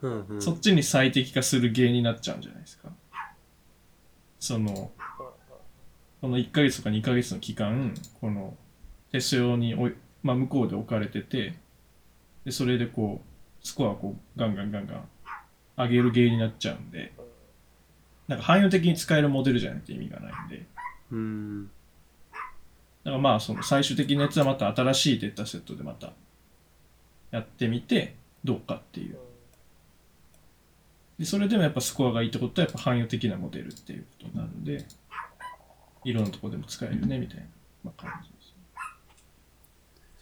B: うんうん。
A: そっちに最適化する原因になっちゃうんじゃないですか。その、この1ヶ月とか2ヶ月の期間、このテスト用におい、まあ、向こうで置かれてて、で、それでこう、スコアをこう、ガンガンガンガン上げる原因になっちゃうんで、なんか汎用的に使えるモデルじゃないと意味がないんで、
B: うーん。
A: だからまあ、その最終的なやつはまた新しいデータセットでまたやってみて、どうかっていうでそれでもやっぱスコアがいいってことはやっぱ汎用的なモデルっていうことになるんで、いろんなところでも使えるねみたいな、まあ、感じです。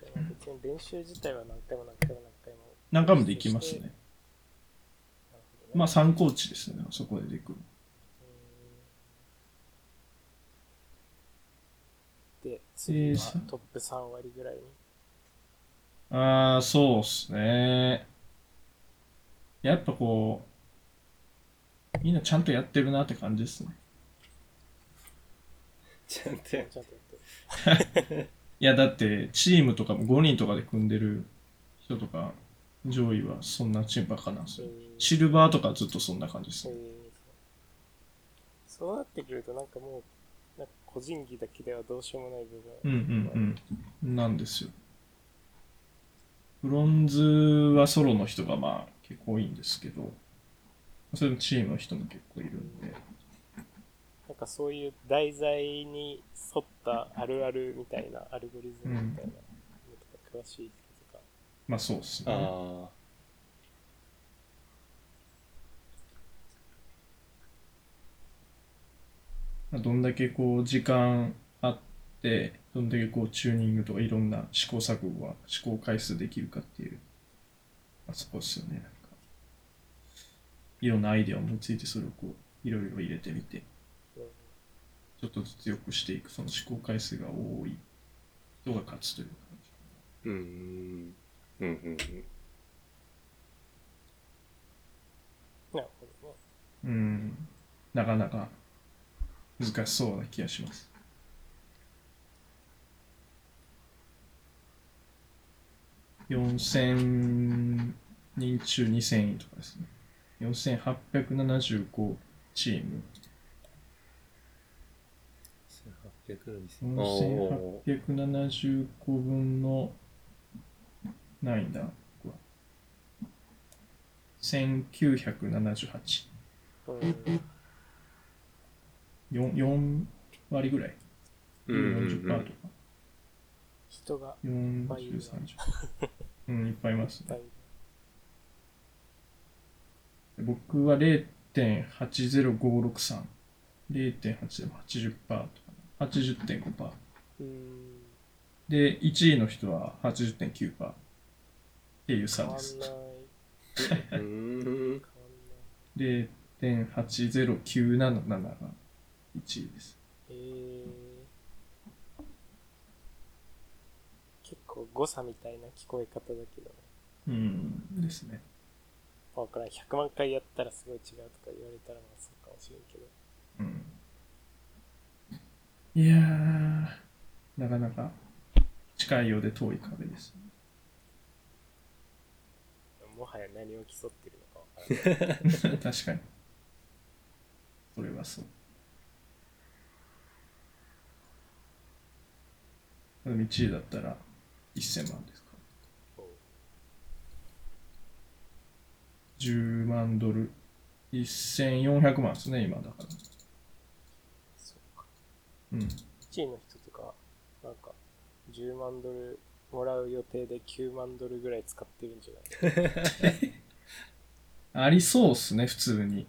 C: じゃあ別に練習自体は何回も何回も何回も。
A: 何回もできますね。
C: ね
A: まあ参考値ですね、そこでできる。
C: で、次は
A: さ
C: トップ3割ぐらいに。
A: ああ、そうっすね。やっぱこう、みんなちゃんとやってるなって感じですね。
B: ちゃんとや
C: ちゃんとやってる。
A: いや、だって、チームとかも5人とかで組んでる人とか、上位はそんなチームばっかなんですよ。シルバーとかずっとそんな感じですね。
C: えーそうなってくるとなんかもう、なんか個人技だけではどうしようもない部分。
A: うんうんうん。なんですよ。ブロンズはソロの人がまあ結構多いんですけど、それもチームの人も結構いるんで。
C: なんかそういう題材に沿ったあるあるみたいな、アルゴリズムみたいなのとか詳しい人とか。
A: まあそうっすね。
B: あ
A: どんだけこう時間あって、どんだけこうチューニングとかいろんな試行錯誤は試行回数できるかっていう、まあ、そこっすよね。なんかいろんなアイデアを思いついてそれをこういろいろ入れてみて、
C: うん
A: ちょっとずつ良くしていく、その試行回数が多い人が勝つという感じ。
B: ーうんうんうんうん
C: なるほどね。
A: うん、なかなか難しそうな気がします。4000人中2000位とかですね。4875チーム。
B: 1800のおー
A: 4875分の、ないんだ、ここは。1978。
C: うん。
A: 4, 4割ぐらい？
B: うんうんう
A: 40%とか
B: ん。
C: 人が
A: 40、
C: ぱいいるな
A: 30。うん、いっぱいいますね。僕は0.80563。0.8でも80%とか、80.5%。
C: うん。
A: で、1位の人は80.9%っていう差です。
C: ない。
B: うーん
C: 変わんない。
A: 0.80977が1位です。
C: えー、結構誤差みたいな聞こえ方だけどね。
A: うん、ですね。
C: わからん。100万回やったらすごい違うとか言われたらまあそうかもしれんけど。
A: うん。いやー、なかなか近いようで遠い壁です。
C: もはや何を競ってるのかわからない。
A: 確かに。それはそう。でも1位だったら1000万ですか？
C: おう
A: 10万ドル。1400万ですね、今だから。
C: そうか。
A: うん。
C: 1位の人とか、なんか、10万ドルもらう予定で9万ドルぐらい使ってるんじゃない？
A: ありそうっすね、普通に。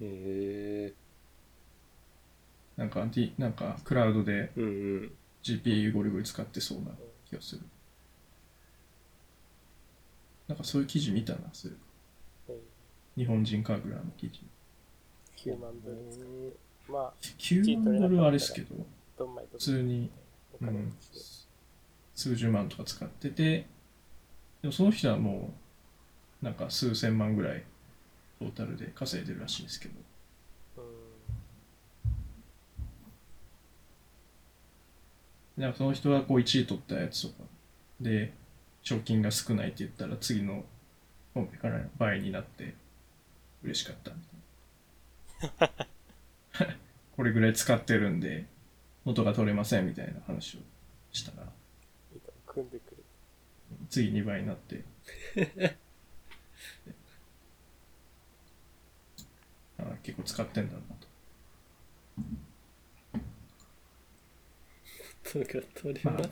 B: へえ
A: なんか、なんか、クラウドで
B: うんうん
A: GPU ゴリゴリ使ってそうな気がする。なんかそういう記事見たな、そうい日本人カーグラーの記事。
C: 9万ドル。まあ、
A: 9万ドルはあれですけど、普通に、
C: お
A: うん。数十万とか使ってて、でもその人はもう、なんか数千万ぐらいトータルで稼いでるらしいですけど、なんかその人はこう1位取ったやつとかで、賞金が少ないって言ったら次のコンペから倍になって嬉しかったみたいな。これぐらい使ってるんで元が取れませんみたいな話をしたら
C: 組んでくれ。
A: 次2倍になって あ結構使ってんだなと。
B: とか取れ
A: ま
B: す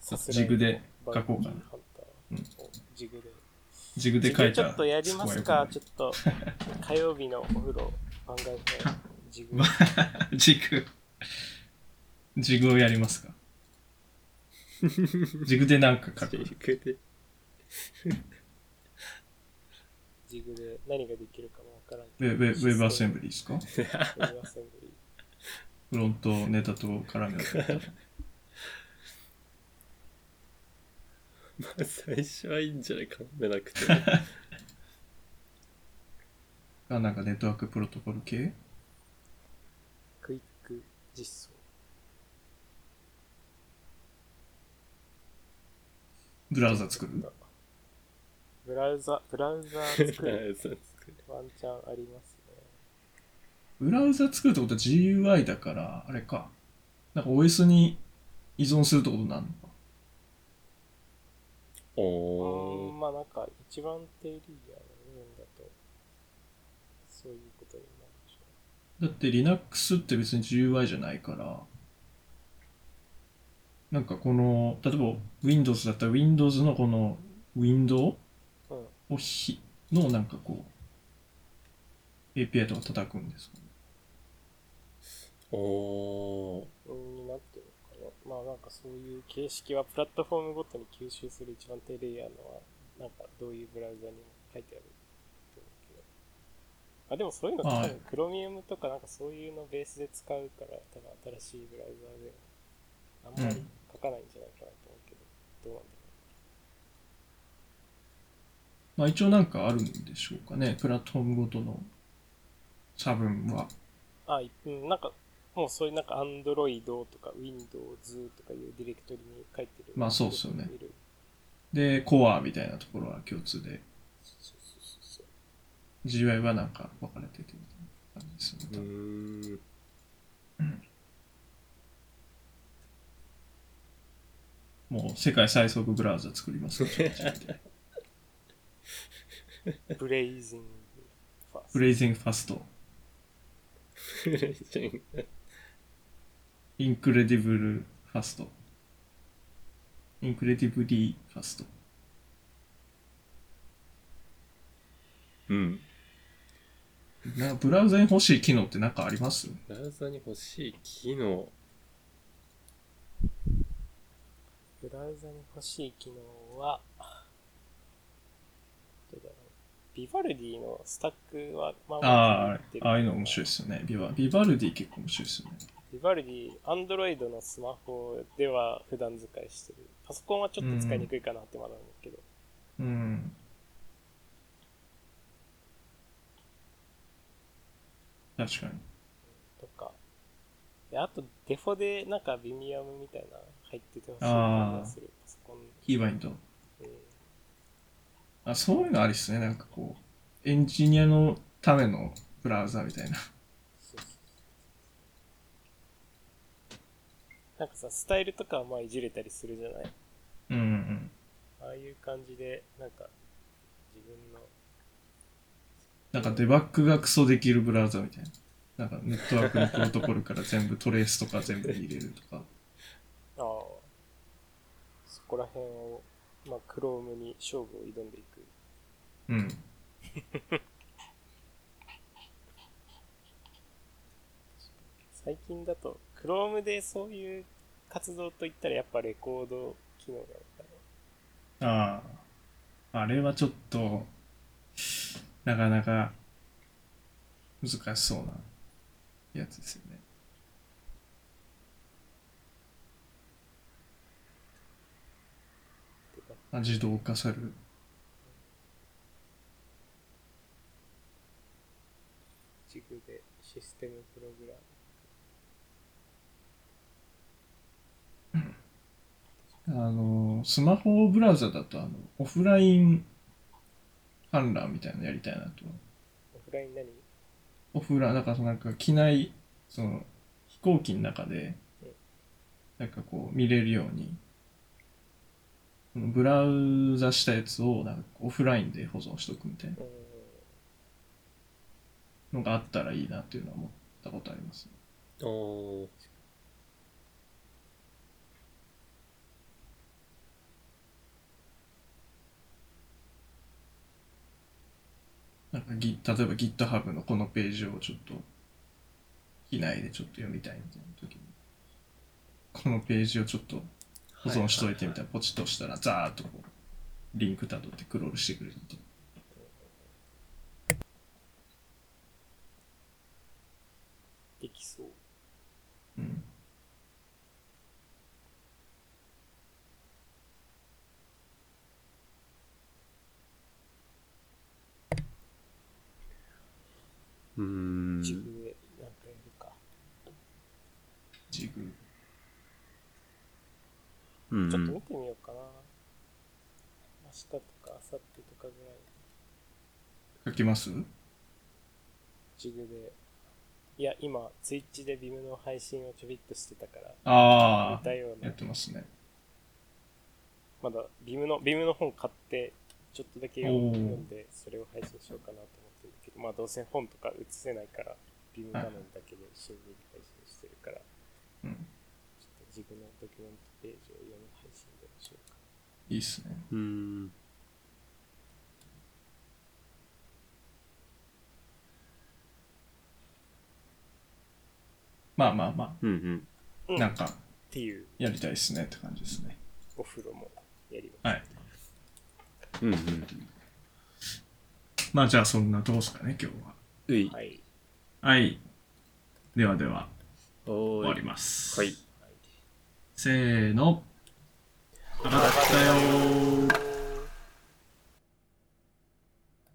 C: さすがに
A: ジグで書こうかなうん
C: をジグで
A: ジグで書いた
C: ちょっとやりますか、ち
A: ょ
C: ょっと。火曜日のお風呂、番外編、ジグ。
A: ジグ。ジグをやりますか？ジグでなんか書く？
B: ジグで。
C: ジグで何ができるかもわからん
A: ウェウェウェブアセンブリーですか？
C: ウェブアセンブリ
A: フロントネタと絡めたら。
B: まあ最初はいいんじゃないかめなくて。
A: あ、なんかネットワークプロトコル系？
C: クイック実装。
A: ブラウザ作る？
C: ブラウザ、ブラウザ作る ワンチャンありますね。
A: ブラウザ作るってことは GUI だから、あれか。なんか OS に依存するってことになるのか。
C: う
B: おー。
C: まあなんか一番定理やの部分だと、そういうことになるでしょ
A: だって Linux って別に GUI じゃないから、なんかこの、例えば Windows だったら Windows のこのウィンドウ
C: う。うん。
A: をひのなんかこう、API とか叩くんですかね。
B: おー。
C: うーん、なんていうのかな。まあなんかそういう形式はプラットフォームごとに吸収する一番低レイヤーのは、なんかどういうブラウザにも書いてあると思うけど。あ、でもそういうの多
A: はい
C: 分 Chromium とかなんかそういうのベースで使うから、多分新しいブラウザであんまり書かないんじゃないかなと思うけど、どうなんだろ
A: まあ一応なんかあるんでしょうかね。プラットフォームごとの差分は。
C: う。あ、いうん、なんか、もうそういうなんか Android とか Windows とかいうディレクトリに書いてる。
A: まあそうっすよねで、コアみたいなところは共通で。GUI はなんか分かれててみたいな感じですよね
B: うん。
A: もう世界最速ブラウザ作りますね。 blazing fast blazing fast。 blazing incredible fast。 incredibly fast。
B: うん。
A: なんかブラウザに欲しい機能って何かあります？
B: ブラウザに欲しい機能。
C: ブラウザに欲しい機能は、どうだろう。ビバルディのスタックは、まあま
A: ああああいうの面白いですよね。ビバビバルディ結構面白いですよね。
C: ビバルディ、アンドロイドのスマホでは普段使いしてる。パソコンはちょっと使いにくいかなってまだ思うけど。
A: うん。確かに。
C: とか。であと、デフォでなんかビミアムみたいなの入っててほしい感じがする。パソコン。
A: キーバインド。
C: うん
A: あ、そういうのありっすね。なんかこう、エンジニアのためのブラウザみたいな。
C: そうそうそうなんかさ、スタイルとかはまあいじれたりするじゃない？
A: うんうん。
C: ああいう感じで、なんか、自分の、
A: なんかデバッグがクソできるブラウザみたいな。なんかネットワークのプロトコルから全部トレースとか全部入れるとか。
C: ああ、そこら辺を、まあ、クロームに勝負を挑んでいく。
A: うん。
C: 最近だと、クロームでそういう活動といったらやっぱレコード機能なのか
A: ああ。あれはちょっと、なかなか難しそうなやつですよね。自動化される。
C: ジグでシステムプログラム。
A: あの、スマホブラウザだと、あの、オフライン観覧みたいなのやりたいなと。
C: オフライン何？
A: オフライン、だからなんか機内、その、飛行機の中で
C: うん、
A: なんかこう見れるように、ブラウザしたやつをなんかオフラインで保存しとくみたいな
C: うん。
A: のがあったらいいなっていうのは思ったことあります、ね。
B: おー。
A: ぎ例えば GitHub のこのページをちょっと、機内でちょっと読みたいみたいな時に、このページをちょっと保存しといてみたいな、ポチッと押したら、ザーッとこう、リンクたどってクロールしてくれるみたいな。
C: できそう。
A: うん。
B: うーん。
C: 自分でなんかやるか。
A: ジグ。
B: うん
C: ちょっと見てみようかな。明日とか明後日とかぐらい、
A: 書きます？
C: ジグで。いや、今、ツイッチでビムの配信をちょびっとしてたから、
A: ああ
C: 似た、ような
A: やっ、てますね。
C: まだビムの、ビムの本買って、ちょっとだけ読んで、それを配信しようかなとまあどうせ本とか映せないから、ビム画面だけで新聞配信してるから、
A: うん。
C: ちょっと自分のドキュメントページを読む配信でもしようか。
A: いいっすね。
B: うーん。
A: まあまあま
B: うんうん。
A: あ、
C: うん
A: なんか、
C: っていう
A: やりたいっすねって感じですね。
C: お風呂もやりま
A: はい。
B: うんうん。
A: まあじゃあそんなとこですかね、今日は。
B: うい
C: す。。はい。
A: はい。ではでは、終わります。
B: はい。
A: せーの。上がったよー。